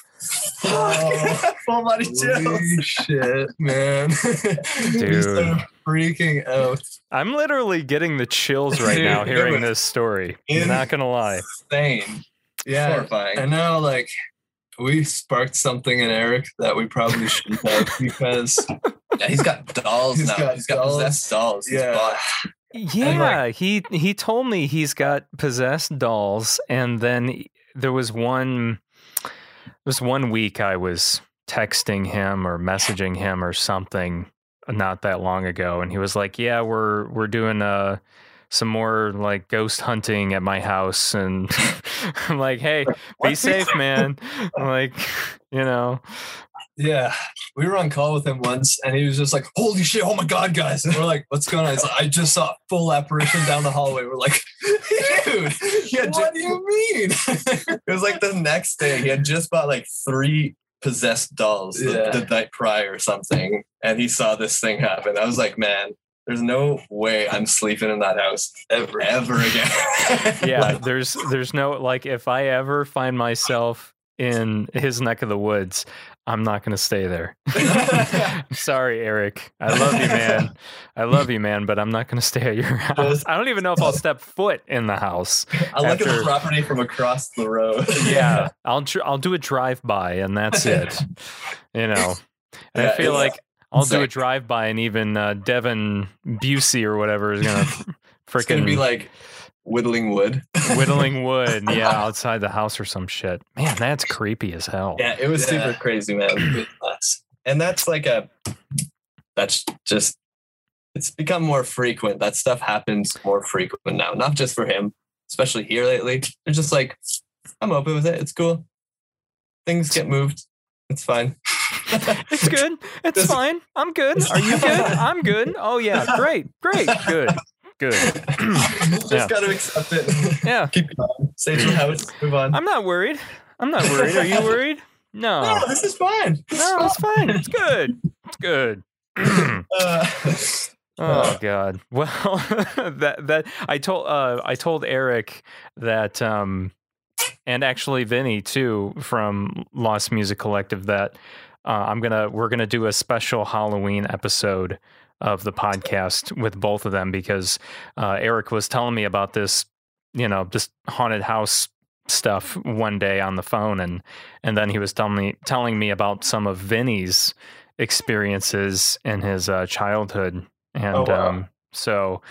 Oh, full body chills. holy shit, man. Dude. started freaking out. I'm literally getting the chills right now Dude, it hearing this story. in- Not gonna lie. Insane. Yeah. Horrifying. And now, like, we sparked something in Eric that we probably shouldn't have because, Yeah, he's got dolls He's now. got he's got dolls. possessed dolls. He's Yeah. bought. Yeah, he he told me he's got possessed dolls, and then there was one this one week I was texting him or messaging him or something not that long ago, and he was like, "Yeah, we're we're doing uh some more like ghost hunting at my house," and I'm like, "Hey, be safe, man." I'm like, you know, yeah, we were on call with him once and he was just like, holy shit, oh my God, guys. And we're like, what's going on? He's like, I just saw a full apparition down the hallway. We're like, Dude, yeah, what ju- do you mean? it was like the next day. He had just bought like three possessed dolls the, Yeah. the night prior or something, and he saw this thing happen. I was like, man, there's no way I'm sleeping in that house ever, ever again. yeah Like, there's there's no like if i ever find myself in his neck of the woods i'm not going to stay there. Sorry eric. I love you man. I love you man but i'm not going to stay at your house. I don't even know if i'll step foot in the house I look at the property from across the road. yeah i'll dr- i'll do a drive by and that's it you know? And Yeah, i feel like i'll do a drive by and even uh, devin busey or whatever is going to freaking be like whittling wood. whittling wood, yeah, outside the house or some shit. Man, that's creepy as hell. Yeah, it was Yeah. super crazy, man. and that's like a that's just it's become more frequent. That stuff happens more frequent now. Not just for him, especially here lately. They're just like, I'm open with it. It's cool. Things get moved. It's fine. It's good. It's fine. I'm good. Are you good? I'm good. Oh yeah, great, great, good, good. just Yeah. gotta accept it. Yeah, Keep going. To the house. Move on. I'm not worried. I'm not worried. Are you worried? No, no, this is fine. no, it's fine. It's good. It's good. Uh, Oh God. Well, that that I told uh, I told Eric that um, and actually Vinny too from Lost Music Collective that uh, I'm gonna we're gonna do a special Halloween episode of the podcast with both of them because uh, Eric was telling me about this you know just haunted house stuff one day on the phone and and then he was telling me telling me about some of Vinny's experiences in his uh, childhood and Oh, wow. um so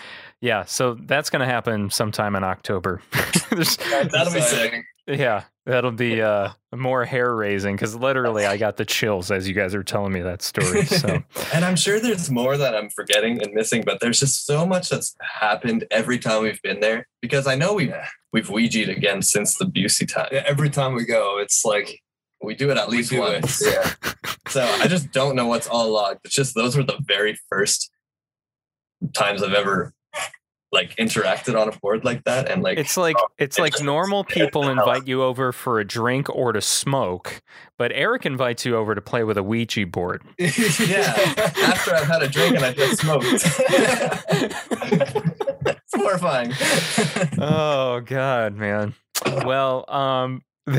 yeah so that's gonna happen sometime in october that'll be sick. Yeah that'll be uh more hair raising because literally i got the chills as you guys are telling me that story so And I'm sure there's more that I'm forgetting and missing, but there's just so much that's happened every time we've been there. Because I know we've we've Ouija'd again since the Busey time. Yeah, every time we go, it's like We do it at least do it, once. Yeah. So I just don't know what's all logged. It's just those were the very first times I've ever like interacted on a board like that, and like It's like it's like normal people invite you over for a drink or to smoke, but Eric invites you over to play with a Ouija board. yeah. After I've had a drink and I just smoked, it's horrifying. oh god, man. Well, um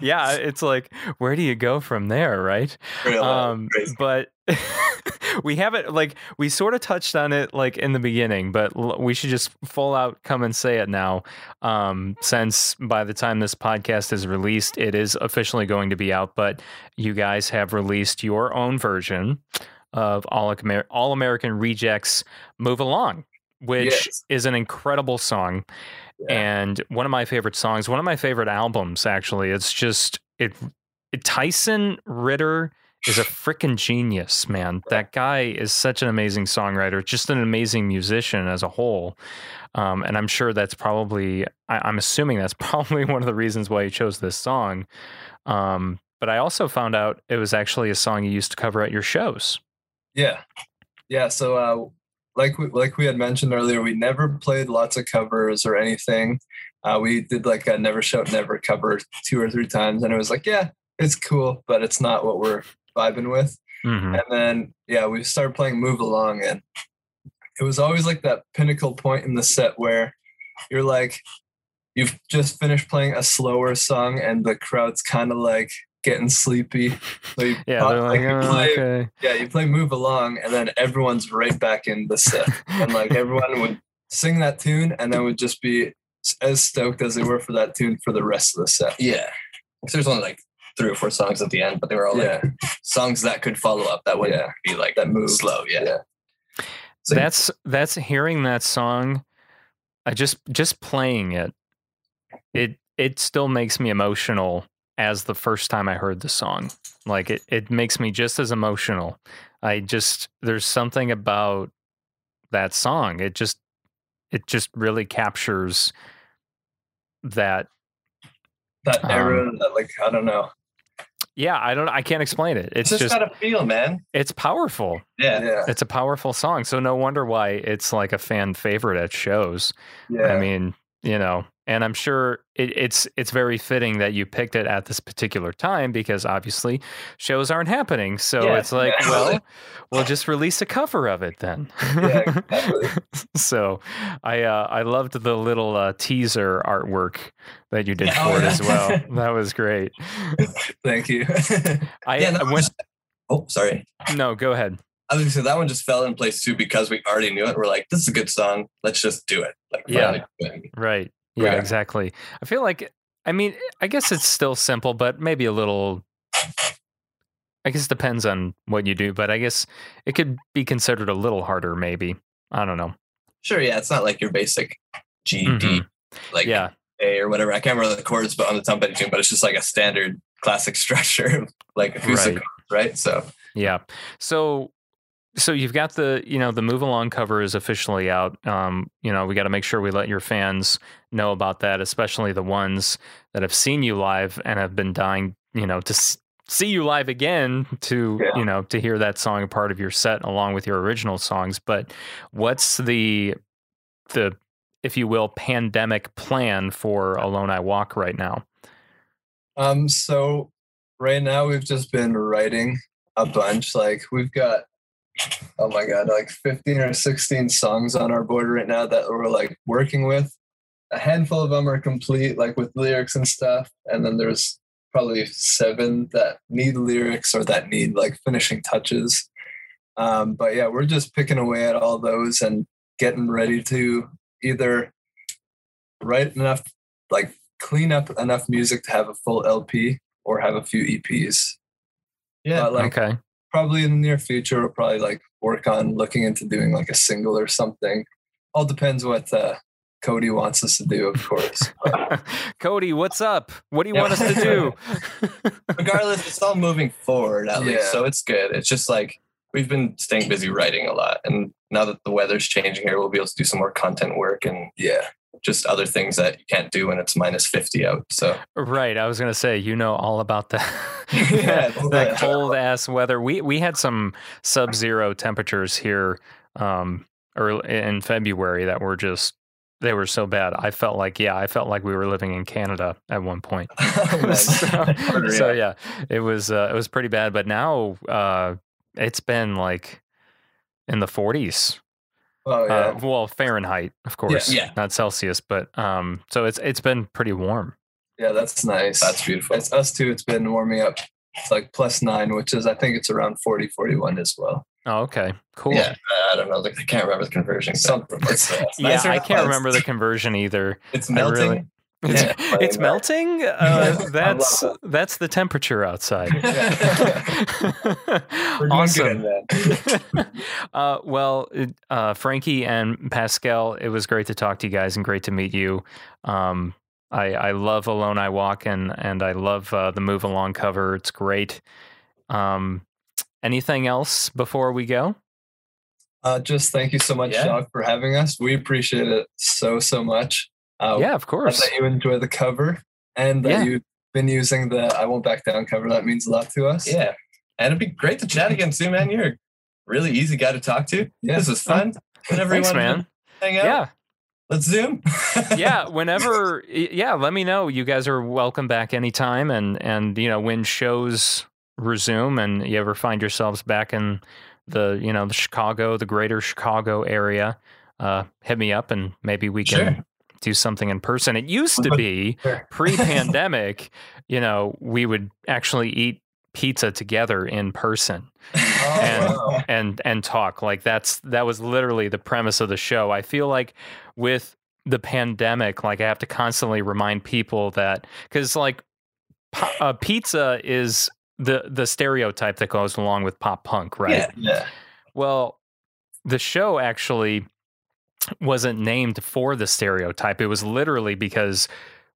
yeah, it's like where do you go from there, right? Um but we haven't like we sort of touched on it like in the beginning but l- we should just full out come and say it now um since by the time this podcast is released it is officially going to be out but you guys have released your own version of all Amer- all american rejects move along which Yes. is an incredible song and one of my favorite songs, one of my favorite albums, actually. It's just it. it Tyson Ritter is a freaking genius, man. That guy is such an amazing songwriter, just an amazing musician as a whole. Um, and I'm sure that's probably, I, I'm assuming that's probably one of the reasons why he chose this song. Um, but I also found out it was actually a song you used to cover at your shows. Yeah, yeah. So, uh, like we, like we had mentioned earlier, we never played lots of covers or anything. Uh, we did like a Never Shout Never cover two or three times, and it was like, yeah, it's cool, but it's not what we're vibing with. Mhm. And then, yeah, we started playing Move Along, and it was always like that pinnacle point in the set where you're like, you've just finished playing a slower song, and the crowd's kind of like getting sleepy. So you Yeah, pop- like, you "Oh, play, okay. yeah, you play Move Along, and then everyone's right back in the set, and like everyone would sing that tune, and then would just be as stoked as they were for that tune for the rest of the set. Yeah, Yeah. 'Cause There's only like three or four songs at the end, but they were all like songs that could follow up that wouldn't Yeah. be like that move slow. Yeah. Yeah. So- that's that's hearing that song i just just playing it it it still makes me emotional as the first time i heard the song like it it makes me just as emotional i just there's something about that song it just it just really captures that that Um, era, that like I don't know. Yeah i don't i can't explain it It's it's just, just got a feel, man. it's powerful Yeah. Yeah, it's a powerful song so no wonder why it's like a fan favorite at shows yeah. I mean, you know, and I'm sure it, it's it's very fitting that you picked it at this particular time because obviously shows aren't happening. So Yeah, it's like, well, we'll just release a cover of it then. Yeah, exactly. so I uh, I loved the little uh, teaser artwork that you did Yeah, for oh, it as well. That was great. Thank you. I Yeah, went, Oh, sorry. no, go ahead. I was gonna say that one just fell in place too because we already knew it. We're like, this is a good song. Let's just do it. Like, Yeah. Right. Yeah, Yeah. exactly. I feel like I mean, I guess it's still simple, but maybe a little I guess it depends on what you do, but I guess it could be considered a little harder maybe. I don't know. Sure. Yeah. It's not like your basic G, D, Mhm. like Yeah. A or whatever. I can't remember the chords, but on the trumpet tune, but it's just like a standard classic structure, like acoustic Right. chords, right? So Yeah. So so you've got the you know the move along cover is officially out. Um, you know we got to make sure we let your fans know about that, especially the ones that have seen you live and have been dying. You know to s- see you live again to Yeah. you know to hear that song a part of your set along with your original songs. But what's the the if you will pandemic plan for Alone I Walk right now? Um, so right now we've just been writing a bunch. Like we've got oh my god, like 15 or 16 songs on our board right now that we're like working with. A handful of them are complete, like with lyrics and stuff. And then there's probably seven that need lyrics or that need like finishing touches. Um, but yeah, we're just picking away at all those and getting ready to either write enough like clean up enough music to have a full LP or have a few EPs. yeah, But like okay. Probably in the near future, we'll probably like work on looking into doing like a single or something. All depends what uh, Cody wants us to do, of course. Cody, what's up? What do you Yeah. want us to do? regardless, it's all moving forward at Yeah. least. So it's good. It's just like we've been staying busy writing a lot. And now that the weather's changing here, we'll be able to do some more content work and yeah, just other things that you can't do when it's minus 50 out. So Right. I was gonna say, you know all about that Yeah, that cold ass weather. We we had some sub zero temperatures here um early in February that were just they were so bad. I felt like yeah, I felt like we were living in Canada at one point. so, so, yeah, it was uh, it was pretty bad. But now uh, it's been like in the 40s. Oh yeah. Uh, well, Fahrenheit, of course, yeah. not Celsius. But um, so it's it's been pretty warm. yeah, that's nice. That's beautiful. It's us too. It's been warming up. It's like plus nine, which is I think it's around 40, 41 as well. Oh, okay, cool. Yeah, I don't know. I can't remember the conversion. Something like uh, Yeah, I can't remember the conversion either. It's melting. really- It's, it's melting. Uh, that's that's the temperature outside. Awesome. uh, well, uh, Frankie and Pascal, it was great to talk to you guys and great to meet you. Um, I, I love Alone I Walk and and I love uh, the Move Along cover. It's great. Um, anything else before we go? Uh, just thank you so much, Yeah. For having us. We appreciate it so so much. Uh, yeah, of glad course. that you enjoy the cover and that Yeah. you've been using the "I Won't Back Down" cover. That means a lot to us. Yeah. And it'd be great to chat again soon, man. You're a really easy guy to talk to. Yeah. This is fun. Whenever Thanks, you man. hang out, Yeah. let's zoom. yeah whenever yeah let me know you guys are welcome back anytime and and you know when shows resume and you ever find yourselves back in the you know the chicago the greater chicago area uh hit me up and maybe we can Sure. Do something in person it used to be pre-pandemic you know we would actually eat pizza together in person Oh, And- wow. and and talk like that's that was literally the premise of the show i feel like with the pandemic like i have to constantly remind people that because like uh, pizza is the the stereotype that goes along with pop punk right Yeah. yeah. well the show actually wasn't named for the stereotype it was literally because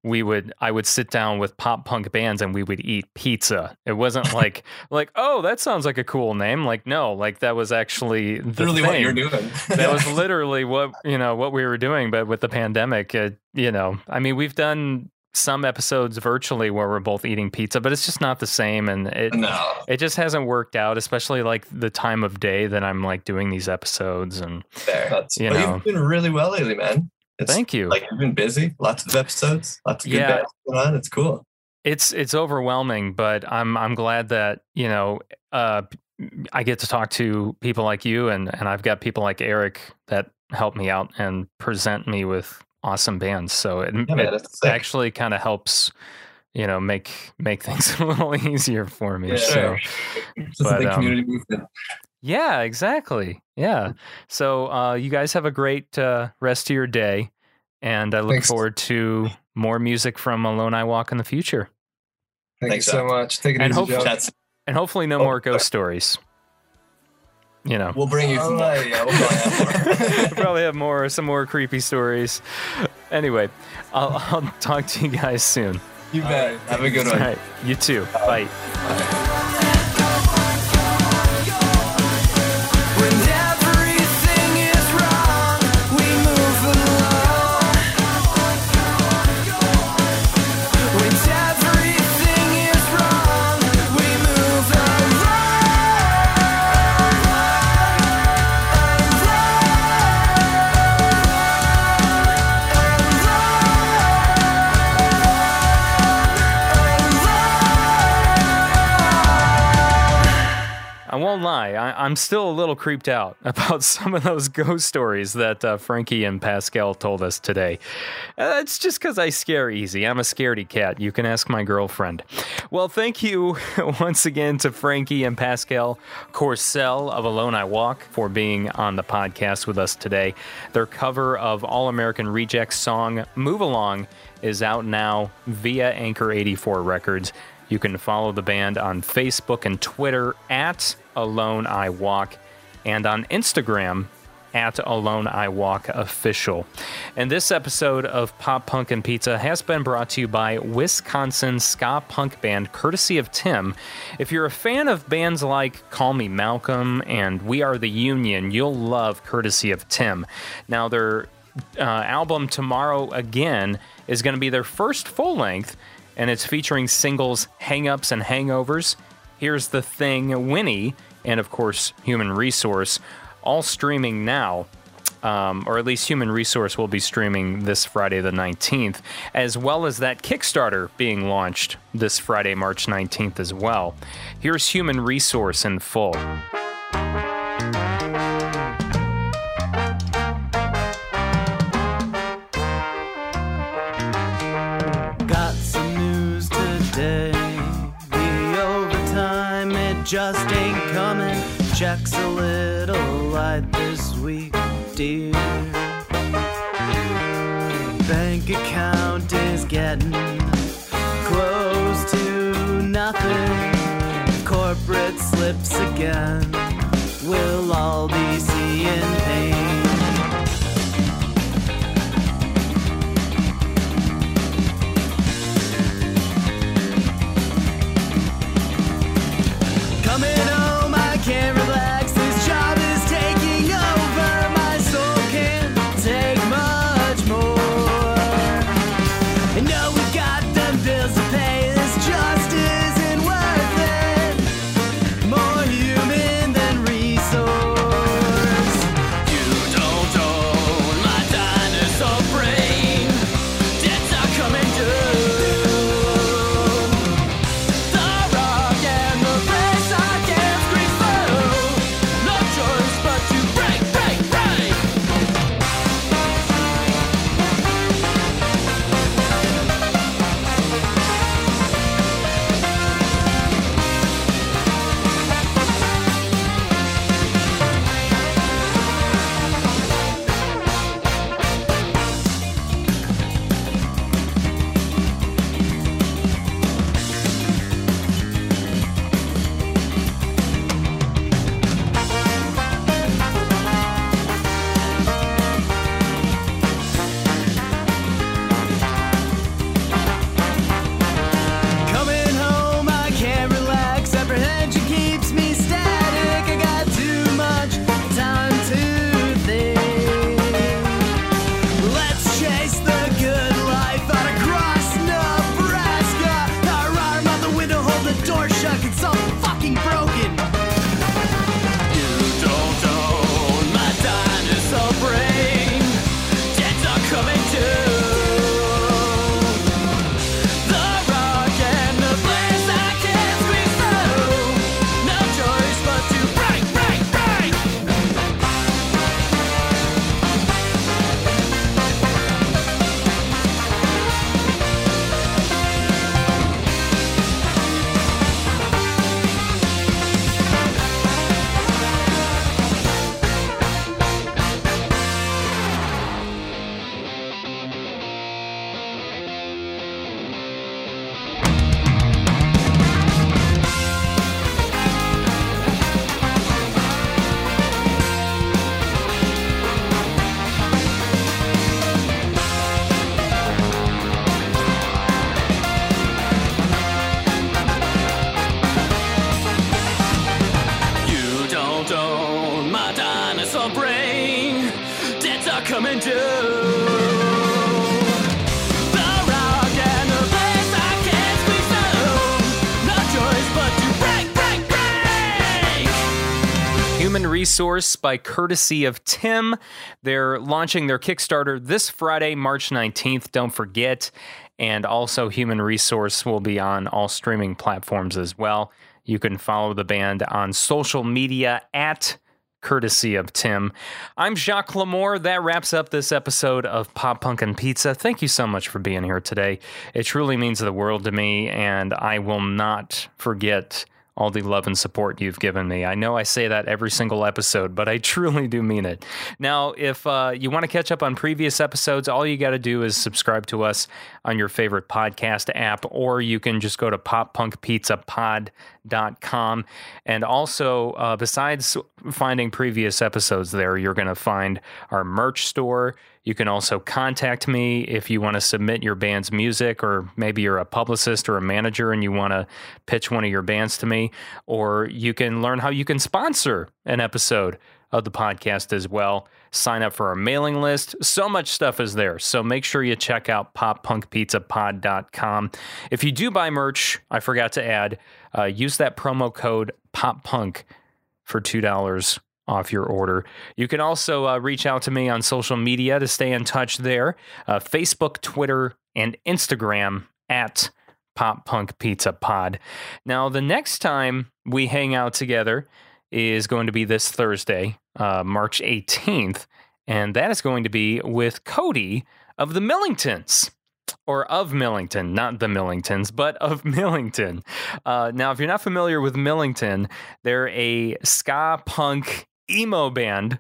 we would I would sit down with pop punk bands and we would eat pizza. It wasn't like like oh that sounds like a cool name. Like no, like that was actually the Literally what you're doing. that was literally what you know what we were doing. But with the pandemic, it, you know, I mean, we've done some episodes virtually where we're both eating pizza, but it's just not the same, and it no. it just hasn't worked out. Especially like the time of day that I'm like doing these episodes, and Fair. That's you but know, you've been really well lately, man. It's thank you. like you've been busy, lots of episodes, lots of good Yeah. going on. It's cool. it's it's overwhelming, but I'm I'm glad that you know uh, I get to talk to people like you, and and I've got people like Eric that help me out and present me with awesome bands. So it, Yeah, man, it that's actually kind of helps you know make make things a little easier for me. Yeah. So It's but, a big um, community movement. yeah, exactly. Yeah. So uh, you guys have a great uh, rest of your day, and I look Thanks. forward to more music from Alone I Walk in the future, Thank Thanks, you so much. Take it And easy, hopefully- Joe. And hopefully no Oh, more ghost stories. You know. We'll bring you some more. Oh, yeah, we'll probably have more. probably have more some more creepy stories. Anyway, I'll, I'll talk to you guys soon. You bet. right. Have a good one. right, you too. Bye. When I, I'm still a little creeped out about some of those ghost stories that uh, Frankie and Pascal told us today. Uh, it's just because I scare easy. I'm a scaredy cat. You can ask my girlfriend. Well, thank you once again to Frankie and Pascal Corsell of Alone I Walk for being on the podcast with us today. Their cover of All American Rejects song Move Along is out now via Anchor 84 Records. You can follow the band on Facebook and Twitter at Alone I Walk and on Instagram at Alone I Walk Official. And this episode of Pop Punk and Pizza has been brought to you by Wisconsin ska punk band Courtesy of Tim. If you're a fan of bands like Call Me Malcolm and We Are the Union, you'll love Courtesy of Tim. Now, they're uh, album tomorrow again is going to be their first full length, and it's featuring singles "Hangups" and "Hangovers." Here's the thing, Winnie, and of course, Human Resource, all streaming now. Um, or at least Human Resource will be streaming this Friday, the 19th, as well as that Kickstarter being launched this Friday, March 19th, as well. Here's Human Resource in full. Checks a little light this week, dear. Bank account is getting close to nothing. Corporate slips again. We'll all be Resource by courtesy of Tim. They're launching their Kickstarter this Friday, March 19th. Don't forget. And also, Human Resource will be on all streaming platforms as well. You can follow the band on social media at courtesy of Tim. I'm Jacques Lamour. That wraps up this episode of Pop Punk and Pizza. Thank you so much for being here today. It truly means the world to me, and I will not forget all the love and support you've given me. I know I say that every single episode, but I truly do mean it. Now, if uh, you want to catch up on previous episodes, all you got to do is subscribe to us on your favorite podcast app, or you can just go to poppunkpizzapod.com. And also, uh, besides finding previous episodes there, you're going to find our merch store. You can also contact me if you want to submit your band's music, or maybe you're a publicist or a manager and you want to pitch one of your bands to me, or you can learn how you can sponsor an episode of the podcast as well. sign up for our mailing list. So much stuff is there. So make sure you check out poppunkpizzapod.com. If you do buy merch, I forgot to add, uh, use that promo code POPPUNK for $2 off your order. You can also uh, reach out to me on social media to stay in touch there uh, Facebook, Twitter, and Instagram at Pop Punk Pizza Pod. Now, the next time we hang out together is going to be this Thursday, uh, March 18th, and that is going to be with Cody of the Millingtons. Or of Millington, not the Millingtons, but of Millington. Uh, now, if you're not familiar with Millington, they're a ska punk emo band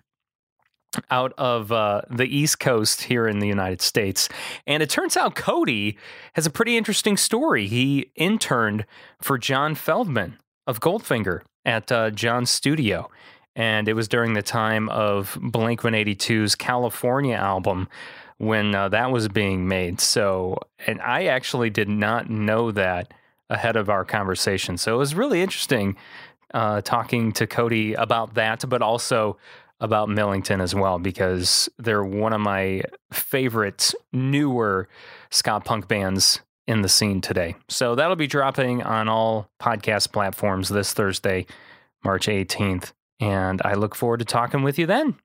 out of uh, the East Coast here in the United States. And it turns out Cody has a pretty interesting story. He interned for John Feldmann of Goldfinger at uh, John's studio. And it was during the time of Blink 182's California album when uh, that was being made. So, and I actually did not know that ahead of our conversation. So it was really interesting uh, talking to Cody about that, but also about Millington as well, because they're one of my favorite newer ska punk bands in the scene today. So that'll be dropping on all podcast platforms this Thursday, March 18th. And I look forward to talking with you then.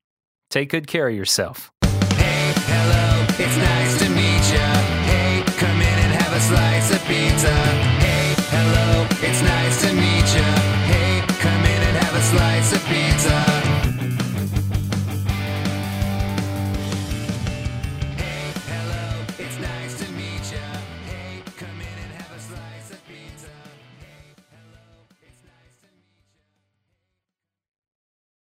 Take good care of yourself. Hey, hello, it's nice to meet ya. Hey, come in and have a slice of pizza. Hey, hello, it's nice slice of pizza.